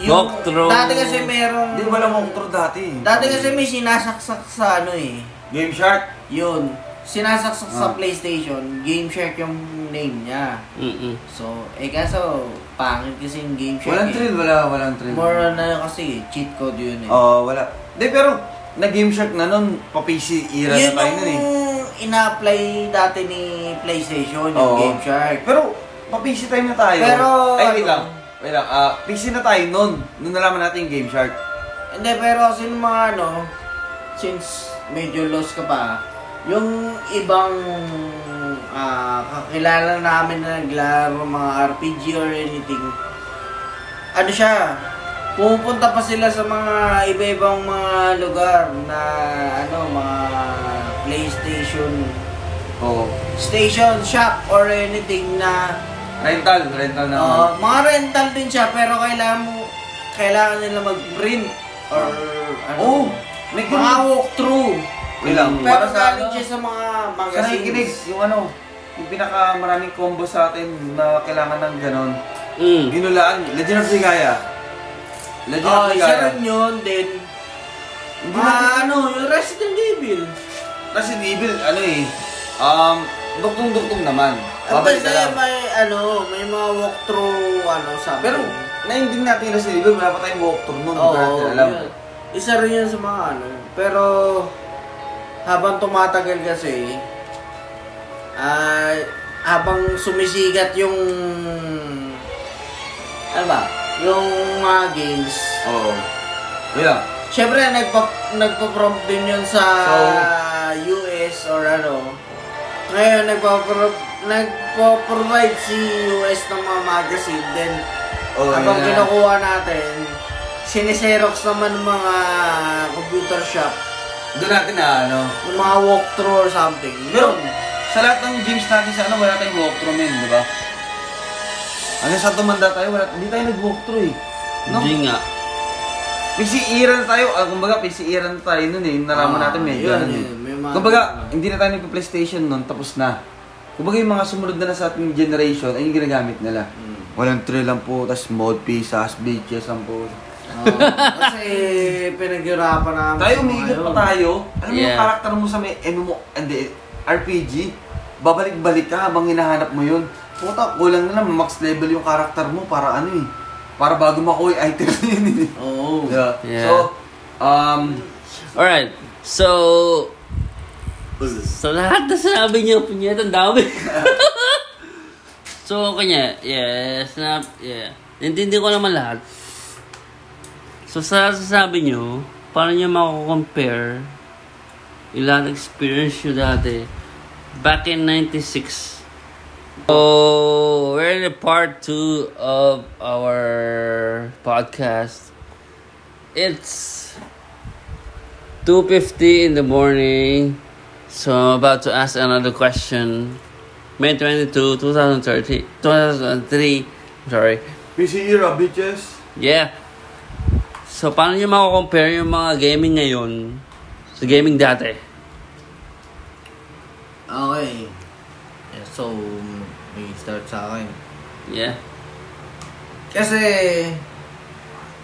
Walkthrough. Dati kasi merong Hindi, walang walkthrough dati. Dati kasi may sinasaksak sa ano eh. Game Shark. Yun. Sinasaksak sa Ah. PlayStation. Game Shark yung name niya. Mm-mm. So, eh kaso, pangit kasi yung Game Shark Walang eh. thrill, wala, walang thrill. More on na kasi, cheat code yun eh. Oo, wala. Hindi, pero, na Game Shark na nun, pa-PC era yun na tayo nun eh. yung ina-apply dati ni PlayStation, yung Oo. Game Shark. Pero, pa-PC time na tayo. Pero, Ay, wait ano? lang. Wait lang. ah, PC na tayo nun. Nung nalaman natin yung Game Shark. Hindi, pero kasi yung mga ano, since medyo lost ka pa, yung ibang ah, kakilala namin na naglaro mga RPG or anything, ano siya, pumupunta pa sila sa mga iba-ibang mga lugar na ano, mga PlayStation Oo. station, shop, or anything na Rental, rental na. Uh, mga rental din siya pero kailangan mo kailangan nila mag-print or ano. oh, may mga ganun. walkthrough. Wait lang. Pero Para sa ano? siya sa mga Sa magazines. nakikinig, yung ano, yung pinaka maraming combo sa atin na kailangan ng ganon. Mm. Ginulaan, Legend of Zigaya. Legend Oh, of isa Zigaya. rin yun din. Hindi Mga natin- ano, yung Resident Evil. Resident Evil, ano eh, um, duktong-duktong naman. Babalik kasi ka lang. may ano, may mga walkthrough ano sa Pero, naindig natin yung Resident Evil, wala pa tayong walkthrough nun. Oo, hindi natin alam. yun. Isa rin yun sa mga ano. Pero, habang tumatagal kasi, ah, habang sumisigat yung, ano ba, yung mga games, Oo. Wait lang. syempre nagpa, nagpa-prompt din yun sa US or ano. Ngayon, nagpa-pro- nagpo-provide si US ng mga magazine, then Oo, habang kinukuha natin, siniserox naman ng mga computer shop, Doon natin na, ano. ng mga walkthrough or something. Pero, Yun. sa lahat ng games natin sa ano, wala tayong walkthrough men, di ba? Hanggang sa tumanda tayo, wala, hindi tayo nag-walkthrough eh. No? Hindi nga. Na tayo, ah, kumbaga na tayo nun eh, nalaman Ah, natin may yun, ganun yun, eh. may mga- Kumbaga, hindi na tayo nagpa-PlayStation nun, tapos na. Kumbaga yung mga sumunod na, na sa ating generation, ay yung ginagamit nila. Mm. Walang thrill lang po, tas mod pisas, bitches, ang po. Oo. kasi pinaghirapan namin. Tayo, umiikot pa tayo. Alam mo yung Yeah. karakter mo sa may MMO, hindi, RPG, babalik-balik ka habang hinahanap mo yun. Puta, kulang na lang, max level yung karakter mo para ano eh. Para bago makuha yung item na yun. Oo. Yeah. Yeah. So, um, Alright. So, sa lahat na sinabi niyo, punyet, ang dami. so, kanya, yeah, snap, yeah. Nintindi ko naman lahat. So, sa sasabi niyo, paano niyo mako-compare ilan experience niyo dati back in 96? So, we're in the part two of our podcast. It's 2.50 in the morning. So I'm about to ask another question. May 22, 2030, 2003. Sorry. PC era, bitches. Yeah. So paano nyo mako-compare yung mga gaming ngayon sa gaming dati? Okay. Yeah, so, may start sa akin. Yeah. Kasi,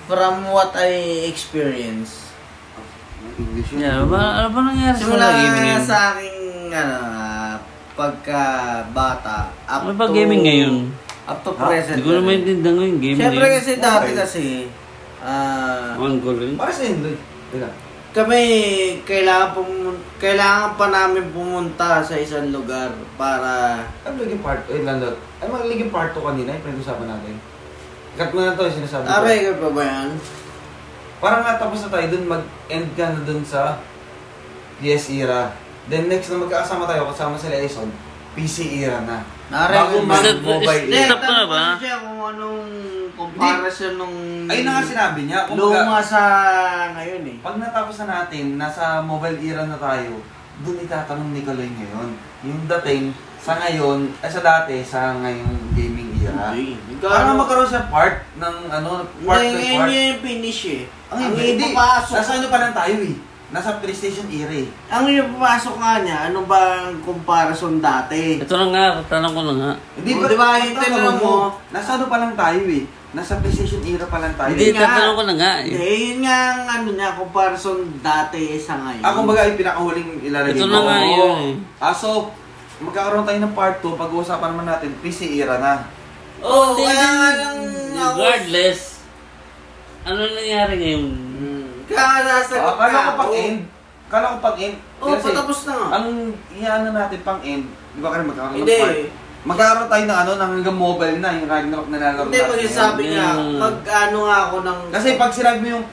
from what I experience, English yun. Yeah, ba, ano ba nangyari sa simula mga gaming ngayon? sa aking, ano, pagka bata, up Ano ba to, gaming ngayon? Up to Ha? present. Hindi ko na maintindihan ngayon gaming Siyempre ngayon. kasi dati Okay. kasi, ah, Ang gulo. Para sa lang. Kami kailangan pumun- kailangan pa namin pumunta sa isang lugar para Ano naging part? Eh, landot. Ano magiging part 2 kanina? Yung pinag-usapan natin. Cut mo na to, yung sinasabi ko. Aray ka pa ba yan? Parang nga tapos na tayo dun, mag-end ka na dun sa PS era. Then next na magkakasama tayo, kasama sila Eson, PC era na. Aray Bago ka mag Stop- mobile Hindi, era. Stop na ba? siya kung anong comparison nung Ayun na nga sinabi niya. Kung luma sa ngayon eh. pag natapos na natin, nasa mobile era na tayo, dun itatanong ni Kaloy ngayon. Yung dating, sa ngayon, ay sa dati, sa ngayong gaming era. Hindi. Para magkaroon siya part ng ano, part by ngayon part. yung finish eh. Ang hindi, ipapasok, nasa ano pa lang tayo eh. Nasa PlayStation era eh. ang ipapasok nga niya, ano ba ang comparison dati? Ito na nga, tanong ko na nga. Hindi Oh, di ba, yung Tanong mo, nasa ano pa lang tayo eh. Nasa PlayStation era pa lang tayo. Hindi, nga. tatanong ko na nga eh. Hindi, yun nga ang ano niya, comparison dati sa ngayon. Ako baga yung pinakahuling ilalagay Ito ko. na nga yun eh. Ah, so, magkakaroon tayo ng part 2, pag-uusapan naman natin, PC era na. Oo, Hindi, kaya nga lang ako- Regardless, ano nangyari ngayon? Hmm. Kaya Ah, nasagot kala ko ka. pag end. Kala ko pag end. Oo, Kasi, patapos na nga. Ang iyaano natin pang end, di ba kayo magkakaroon Hindi. ng part? Magkakaroon tayo ng ano, ng hanggang mobile na, yung Ragnarok na nilalaro Hindi, pag sabi Yan. niya, mag ano nga ako ng... Kasi pag sinabi mo yung,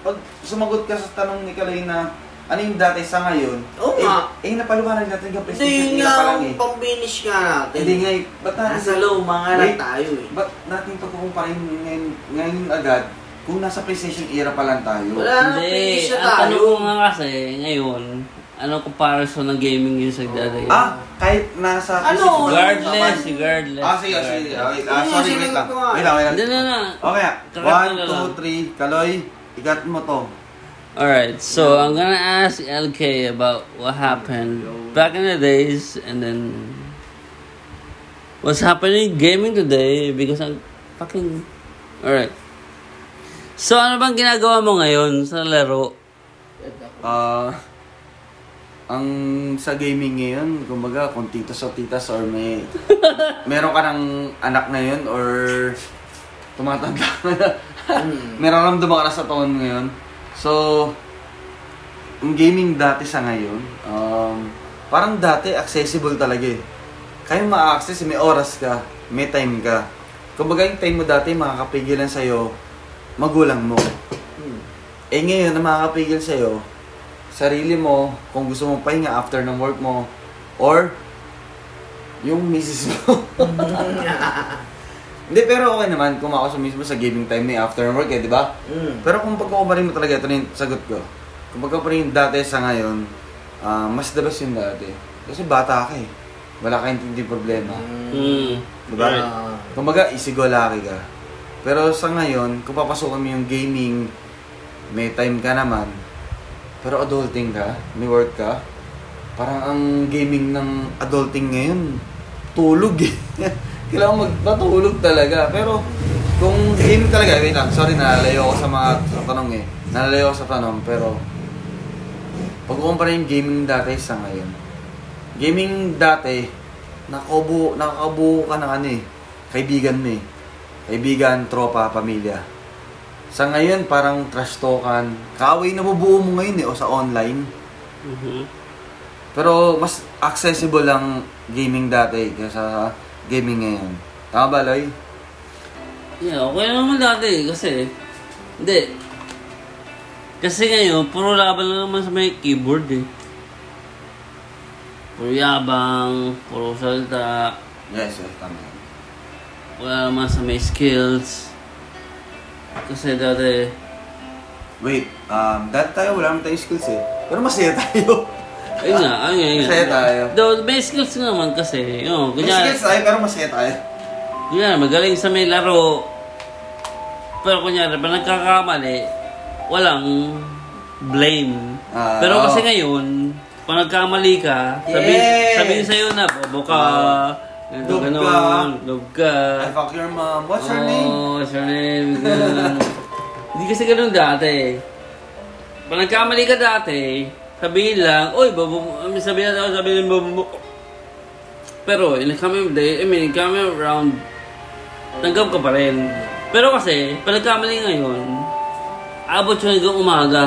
pag sumagot ka sa tanong ni Kalay na, ano yung dati sa ngayon, Oo eh, nga. eh, napaluhanan natin yung Hindi, PlayStation era nga pa lang ang eh. pang-finish nga natin. Hindi nga eh, ba't natin, Nasa luma nga lang Wait. tayo eh. ba't natin pagkukumparin ngayon, ngayon agad, kung nasa PlayStation era pa lang tayo? Wala. Ah, Hindi, na ang tanong ko nga kasi, ngayon, ano comparison ng gaming yun sa dati? Ah, kahit nasa Ano? Regardless, regardless. Ah, sige, sige. Okay, ah, yung sorry, wait lang. ko nga. Wait lang, wait lang. Hindi na na. Okay, ah. Mo na two, lang. three. Kaloy, ikat mo to. Alright, so I'm gonna ask LK about what happened back in the days and then what's happening gaming today because I'm fucking... Alright. So ano bang ginagawa mo ngayon sa laro? Ah, ang sa gaming ngayon, kumbaga, kung titos o titas or may, meron ka ng anak ngayon or tumatanda ka na, may nararamdaman ka na sa taon ngayon. So, ang gaming dati sa ngayon, um, parang dati accessible talaga eh. Kaya ma-access, may oras ka, may time ka. Kumbaga yung time mo dati, makakapigilan sa'yo, magulang mo. Eh ngayon, na makakapigil sa'yo, sarili mo, kung gusto mong pahinga after ng work mo, or yung misis mo. Hindi, pero okay naman kung ako sa mismo sa gaming time ni after ng work eh, di ba? Mm. Pero kung pagkukumparin mo talaga, ito na yung sagot ko. Kung pagkukumparin yung dati sa ngayon, ah, mas the best yung dati. Kasi bata ka eh. Wala ka hindi problema. Hmm. Di ba? Ah. Kumbaga, easy go lucky ka. Pero sa ngayon, kung papasukan mo yung gaming, may time ka naman, pero adulting ka, may work ka, parang ang gaming ng adulting ngayon, tulog eh. Kailangan magpatulog talaga. Pero, kung gaming talaga, wait lang, sorry, nalalayo ako sa mga sa tanong eh. Nalalayo ako sa tanong, pero, pag kumpara yung gaming dati sa ngayon, gaming dati, nakabuo, nakakabuo ka ng ano eh, kaibigan mo eh. Kaibigan, tropa, pamilya. Sa ngayon, parang trash talkan. Kaaway na bubuo mo ngayon eh, o sa online. Mhm. Pero mas accessible ang gaming dati kaysa sa gaming ngayon. Tama ba, Loy? Yeah, okay naman dati kasi hindi. Kasi ngayon, puro laban lang naman sa may keyboard eh. Puro yabang, puro salta, Yes, yes, tama. Wala naman sa may skills. Kasi dati, Wait, um, dati tayo, wala naman tayong skills eh. Pero masaya tayo. ayun nga, ayun nga, ayun nga. Masaya tayo. Though, may skills naman kasi, yun, May kunyari, skills tayo, pero masaya tayo. kunyari, magaling sa may laro. Pero kunyari, pag nagkakamali, walang blame. Ah, Pero kasi ngayon, pag nagkamali ka, sabi, Yeah. sabihin sa'yo na, bobo ka, ganito, Love ganon, ka. love ka. I fuck your mom. What's her Oo, name? What's her name? Ganun. Hindi kasi ganun dati. Pag nagkamali ka dati, sabihin lang, Oy, bobo mo. I mean, Sabihin ako, sabihin bobo mo. Pero, in the coming day, I mean, coming around, tanggap ka pa rin. Pero kasi, pag nagkamali ngayon, abot siya hanggang umaga.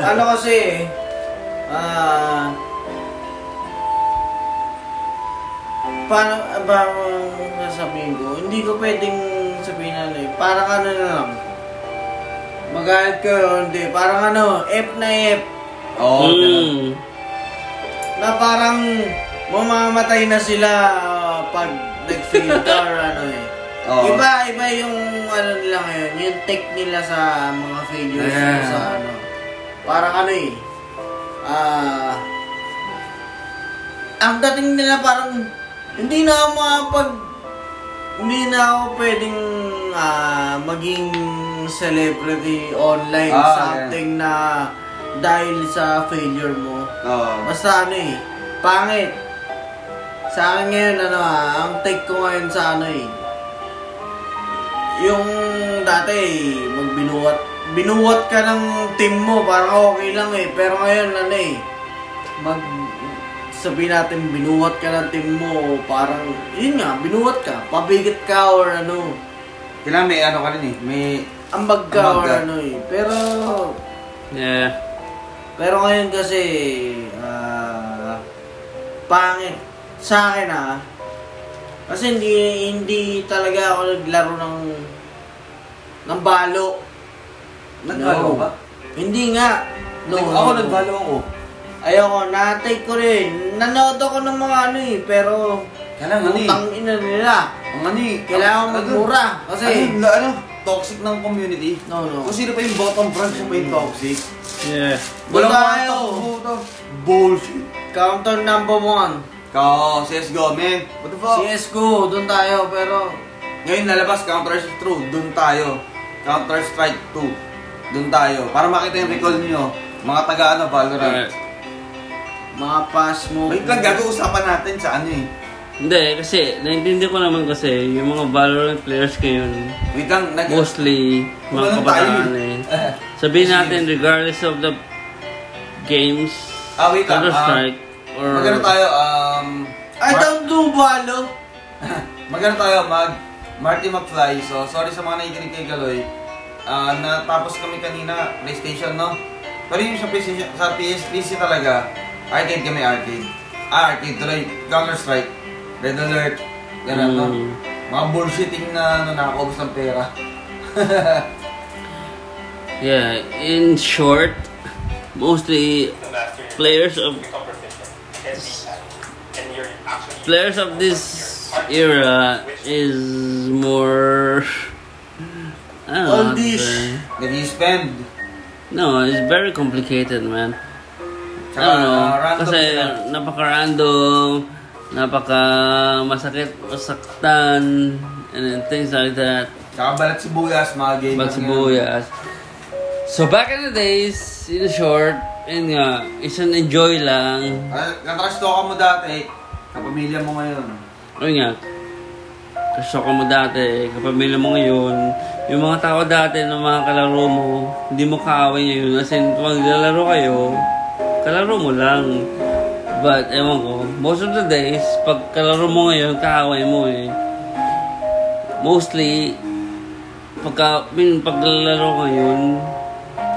ano kasi, ah, paano ba ang sasabihin ko? Hindi ko pwedeng sabihin na ano eh. Parang ano na lang. Magalit ko hindi. Parang ano, F na F. Oo, ganun. Mm. Na parang mamamatay na sila ah, pag nag-fail ka or ano eh. Oo. Iba, iba yung ano nila ngayon, yung tech nila sa mga failures Yeah. sa ano. Parang ano eh. Ah, ang dating nila parang hindi na ako makapag hindi na ako pwedeng ah, maging celebrity online Ah, something na dahil sa failure mo. Oo. Basta ano eh, pangit. Sa akin ngayon, ano ah, ang take ko ngayon sa ano eh, yung dati eh, magbinuwat, binuwat ka ng team mo, parang okay lang eh. Pero ngayon, ano eh, mag, sabihin natin, binuwat ka ng team mo, parang, yun nga, binuwat ka, pabigit ka or ano, Kailangan may ano ka rin eh. May... ambag ka Ambag or ka. ano eh. Pero, Yeah. Pero ngayon kasi, ah, pangit sa akin ah. Kasi hindi hindi talaga ako naglaro ng ng balo. Nagbalo No. ba? Hindi nga. No, Nag- ako no. nagbalo ako. Ayoko, na-take ko rin. Nanood ako ng mga ano eh, pero Kailangan ano eh. utang ina nila. Ang ano eh. Kailangan ano- magmura. Kasi, Ano, na- ano, toxic ng community. no, no. Kung sino pa yung bottom branch, siya pa yung toxic. Yeah. Walang Doon mga puto. Bullshit. Counter number one. Kao, CSGO, man. What the fuck? CSGO, doon tayo, pero Ngayon lalabas, Counter-Strike True, dun tayo. Counter-Strike 2, dun tayo. Para makita yung recall nyo, mga taga ano, Valorant. Alright. Mga pass mo. Wait lang, gag-uusapan natin sa ano eh. Hindi, kasi, naintindi ko naman kasi, yung mga Valorant players ngayon, Wait lang, nag... mostly, mga Walang kabataan tayo. eh. Sabihin natin, regardless of the games, Ah, wait lang, Counter-Strike, or... Magano tayo, um... I don't do balo. Magano tayo, mag... Marty McFly. So, sorry sa mga nakikinig kay Galoy. Ah, natapos kami kanina, PlayStation, no? Pero yung sa PlayStation, sa PS3 talaga, arcade kami arcade. Ah, arcade tuloy. Counter-Strike. Red Alert. Ganun, no? Mm. Mga bullshitting na ano, nakakaubos ng pera. Yeah, in short, mostly players of players of this era is more I don't know Oldish. you spend. No, it's very complicated, man. Tsaka, don't know. ah, Kasi sila. napaka-random, napaka masakit, masaktan, and then things like that. Tsaka balat sibuyas, mga gamers. Bag sibuyas. So back in the days, in short, yun nga, is an enjoy lang. Ah, Natrash talk ka mo dati, kapamilya mo ngayon. Ayun nga, gusto ko mo dati, kapamilya mo ngayon, yung mga tao dati na mga kalaro mo, hindi mo kaaway ngayon. As in, pag lalaro kayo, kalaro mo lang. But, ewan ko, most of the days, pag kalaro mo ngayon, kaaway mo eh. Mostly, pagka, min, pag lalaro ngayon,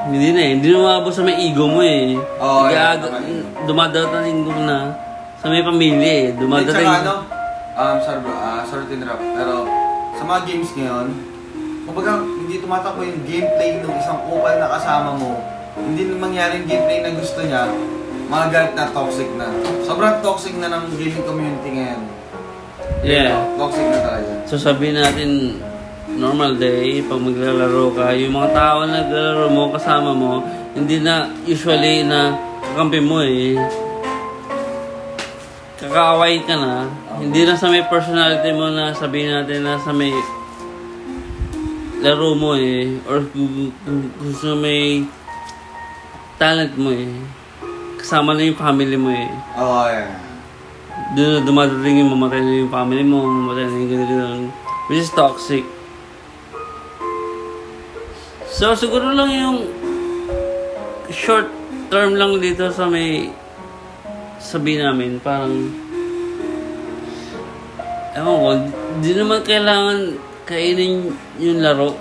hindi na eh. Hindi na maabot sa may ego mo eh. Oo, tama yun. dumadating ko na sa may pamilya eh. At Dumadating. saka ano, um, sorry bro, ah, sorry to interrupt, pero sa mga games ngayon, kumbaga hindi tumatakbo yung gameplay ng isang kupal na kasama mo, hindi mangyari yung gameplay na gusto niya, mga galit na toxic na. Sobrang toxic na ng gaming community ngayon. Yeah. Toxic na talaga. So sabihin natin, normal day, pag maglalaro ka, yung mga tao na naglalaro mo, kasama mo, hindi na usually na kakampi mo eh. Kakaaway ka na. Hindi na sa may personality mo na sabihin natin na sa may laro mo eh. Or kung kung- kung sa may talent mo eh. Kasama na yung family mo eh. Oo, oh, yeah. Doon na dumadating yung mamatay na yung family mo, mamatay na yung ganito ganun. Which is toxic. So, siguro lang yung short term lang dito sa may sabi namin, parang ewan ko, di naman kailangan kainin yung laro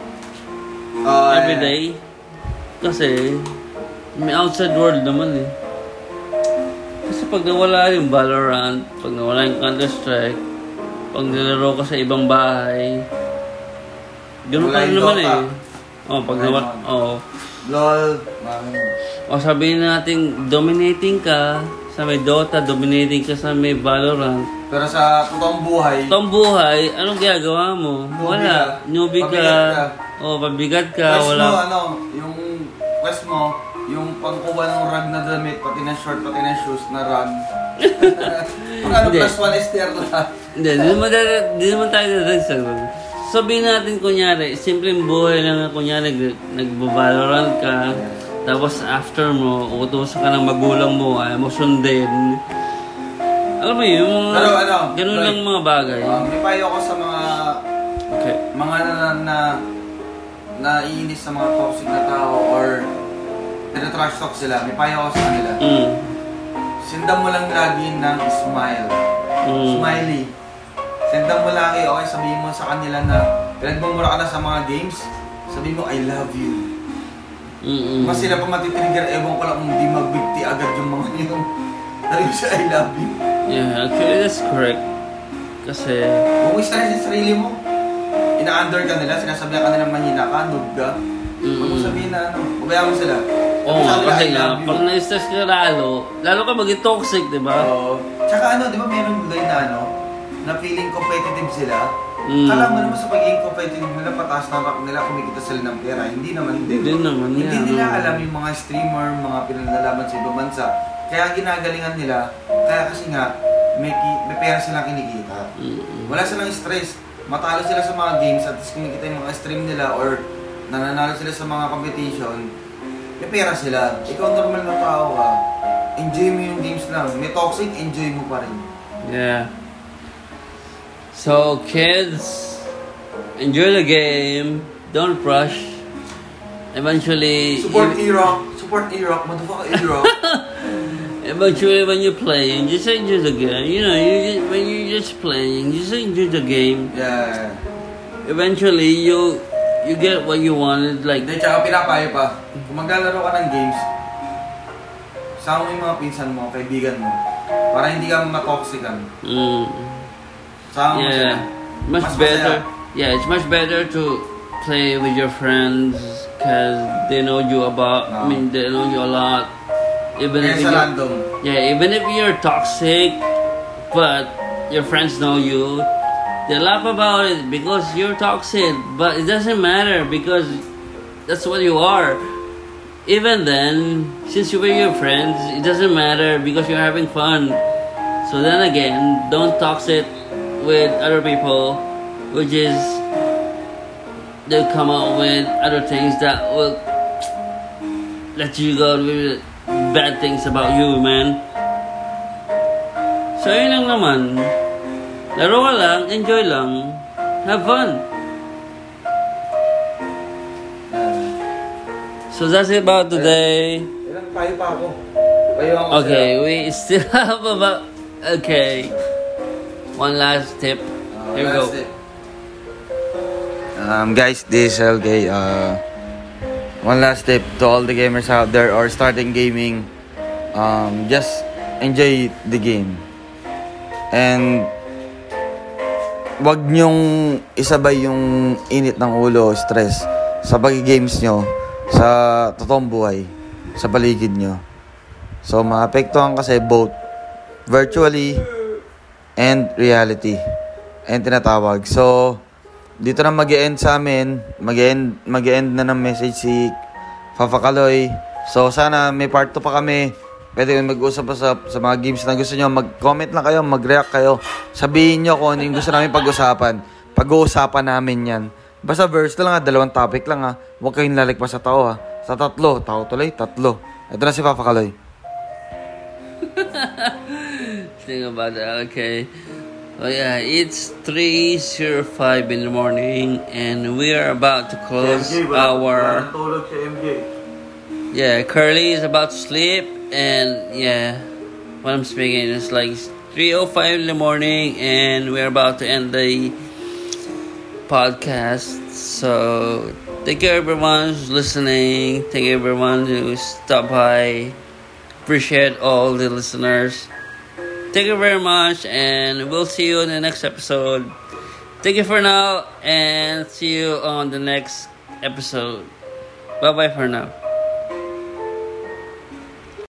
yeah. everyday. Kasi, may outside world naman eh. Kasi pag nawala yung Valorant, pag nawala yung Counter-Strike, pag nilaro ka sa ibang bahay, ganun pa rin naman eh. Oh, pag Wala nawala, oh. LOL. O sabihin natin, dominating ka sa may Dota, dominating ka sa may Valorant. Pero sa totoong buhay, Ito ang buhay, anong ginagawa mo? Newbie Wala. ka. Newbie ka. Pabigat ka. O, pabigat ka. quest Wala. mo, ano, yung quest mo, yung pangkuha ng rag na damit, pati na short, pati na shoes na rag. Ano, Hindi. plus one STR lahat. Hindi, di naman, dada- di naman tayo dadalag sa ganun. Sabihin natin, kunyari, simpleng buhay lang, na, kunyari, nag- nagbabalorant ka, tapos after mo, utusan ka ng magulang mo, ayaw mo sundin. Alam mo yun, yung mga, Pero ano, ganun Lloyd, lang mga bagay. Um, may payo ko sa mga Okay. mga na, na naiinis sa mga toxic na tao or nire-trash talk sila, may payo ko sa kanila. Mm. Sindan mo lang lagi ng smile. Mm. Smiley. Sindan mo lagi, okay, sabihin mo sa kanila na pinagmumura ka na sa mga games, sabihin mo, I love you. Mm-mm. Mas sila pa matitrigger, ewan ko lang kung di magbigti agad yung mga yun. Sabi siya, I love you. Yeah, actually that's correct. Kasi, Kung stress yung sarili mo, ina-under ka nila, sinasabihan ka nila mahina ka, noob ka. Huwag mo sabihin na ano, pabayaan mo sila. Oo nga, kasi nga, pag na-stress ka lalo, lalo ka maging toxic, di ba? Oo. Tsaka ano, di ba meron guy na ano, na feeling competitive sila. Mm. Kala mo naman sa pagiging competitive nila, pataas ng rank nila, kumikita sila ng pera. Hindi naman din. Hindi naman Hindi yan, nila no. alam yung mga streamer, mga pinanlalaman sa ibang bansa. Kaya ginagalingan nila, kaya kasi nga, may, ki- may pera silang kinikita. Mm-mm. Wala silang stress. Matalo sila sa mga games at least kumikita yung mga stream nila or nananalo sila sa mga competition, may pera sila. Ikaw normal na tao ka, enjoy mo yung games lang. May toxic, enjoy mo pa rin. Yeah. So, kids, enjoy the game. Don't rush. Eventually, Support you- E-Rock, support E-Rock, motherfucker E-Rock. eventually when you're playing, just enjoy the game. You know, you just, when you're just playing, just enjoy the game. yeah. Eventually, you you get what you wanted. Like, Hindi, tsaka pinapayo pa. Kung maglalaro ka ng games, sama mo yung mga pinsan mo, kaibigan mo, para hindi ka matoxican. mm, Sama mo sila. yeah, much Mas better. masaya. Yeah, it's much better to play with your friends because they know you about. I mean, they know you a lot. Even Kaya if sa random. Yeah, even if you're toxic, but your friends know you, they laugh about it because you're toxic. But it doesn't matter because that's what you are. Even then, since you were your friends, it doesn't matter because you're having fun. So then again, don't toxic with other people, which is they'll come out with other things that will let you go with bad things about you, man. So, yun lang naman. Laro ka lang, enjoy lang, have fun. So, that's it about today. Ilang payo pa ako. Payo ako Okay, we still have about... Okay. One last tip. Here we go. Um, guys, this is LK. Uh, one last tip to all the gamers out there or starting gaming. Um, just enjoy the game. And wag nyong isabay yung init ng ulo, stress sa pag-games nyo sa totoong buhay, sa paligid nyo. So, maapektuhan kasi both virtually and reality. And tinatawag. So, dito na mag end sa amin. mag end mag end na ng message si Fafa Kaloy. So, sana may part 2 pa kami. Pwede kayong mag-usap pa sa, sa mga games na gusto nyo. Mag-comment lang kayo, mag-react kayo. Sabihin nyo kung ano yung gusto namin pag-usapan. Pag-uusapan namin yan. Basta verse na lang ha, dalawang topic lang ha. Huwag kayong lalagpas sa tao ha. Sa tatlo, tao tuloy, tatlo. Ito na si Fafa Kaloy. Think about that. Okay. Oh yeah, it's 3.05 in the morning and we are about to close our... MJ. Yeah, Curly is about to sleep and yeah, what I'm speaking is like 3.05 in the morning and we're about to end the podcast. So, Thank you everyone who's listening. Thank you everyone who stopped by. Appreciate all the listeners. Thank you very much, and we'll see you in the next episode. Thank you for now, and see you on the next episode. Bye bye for now.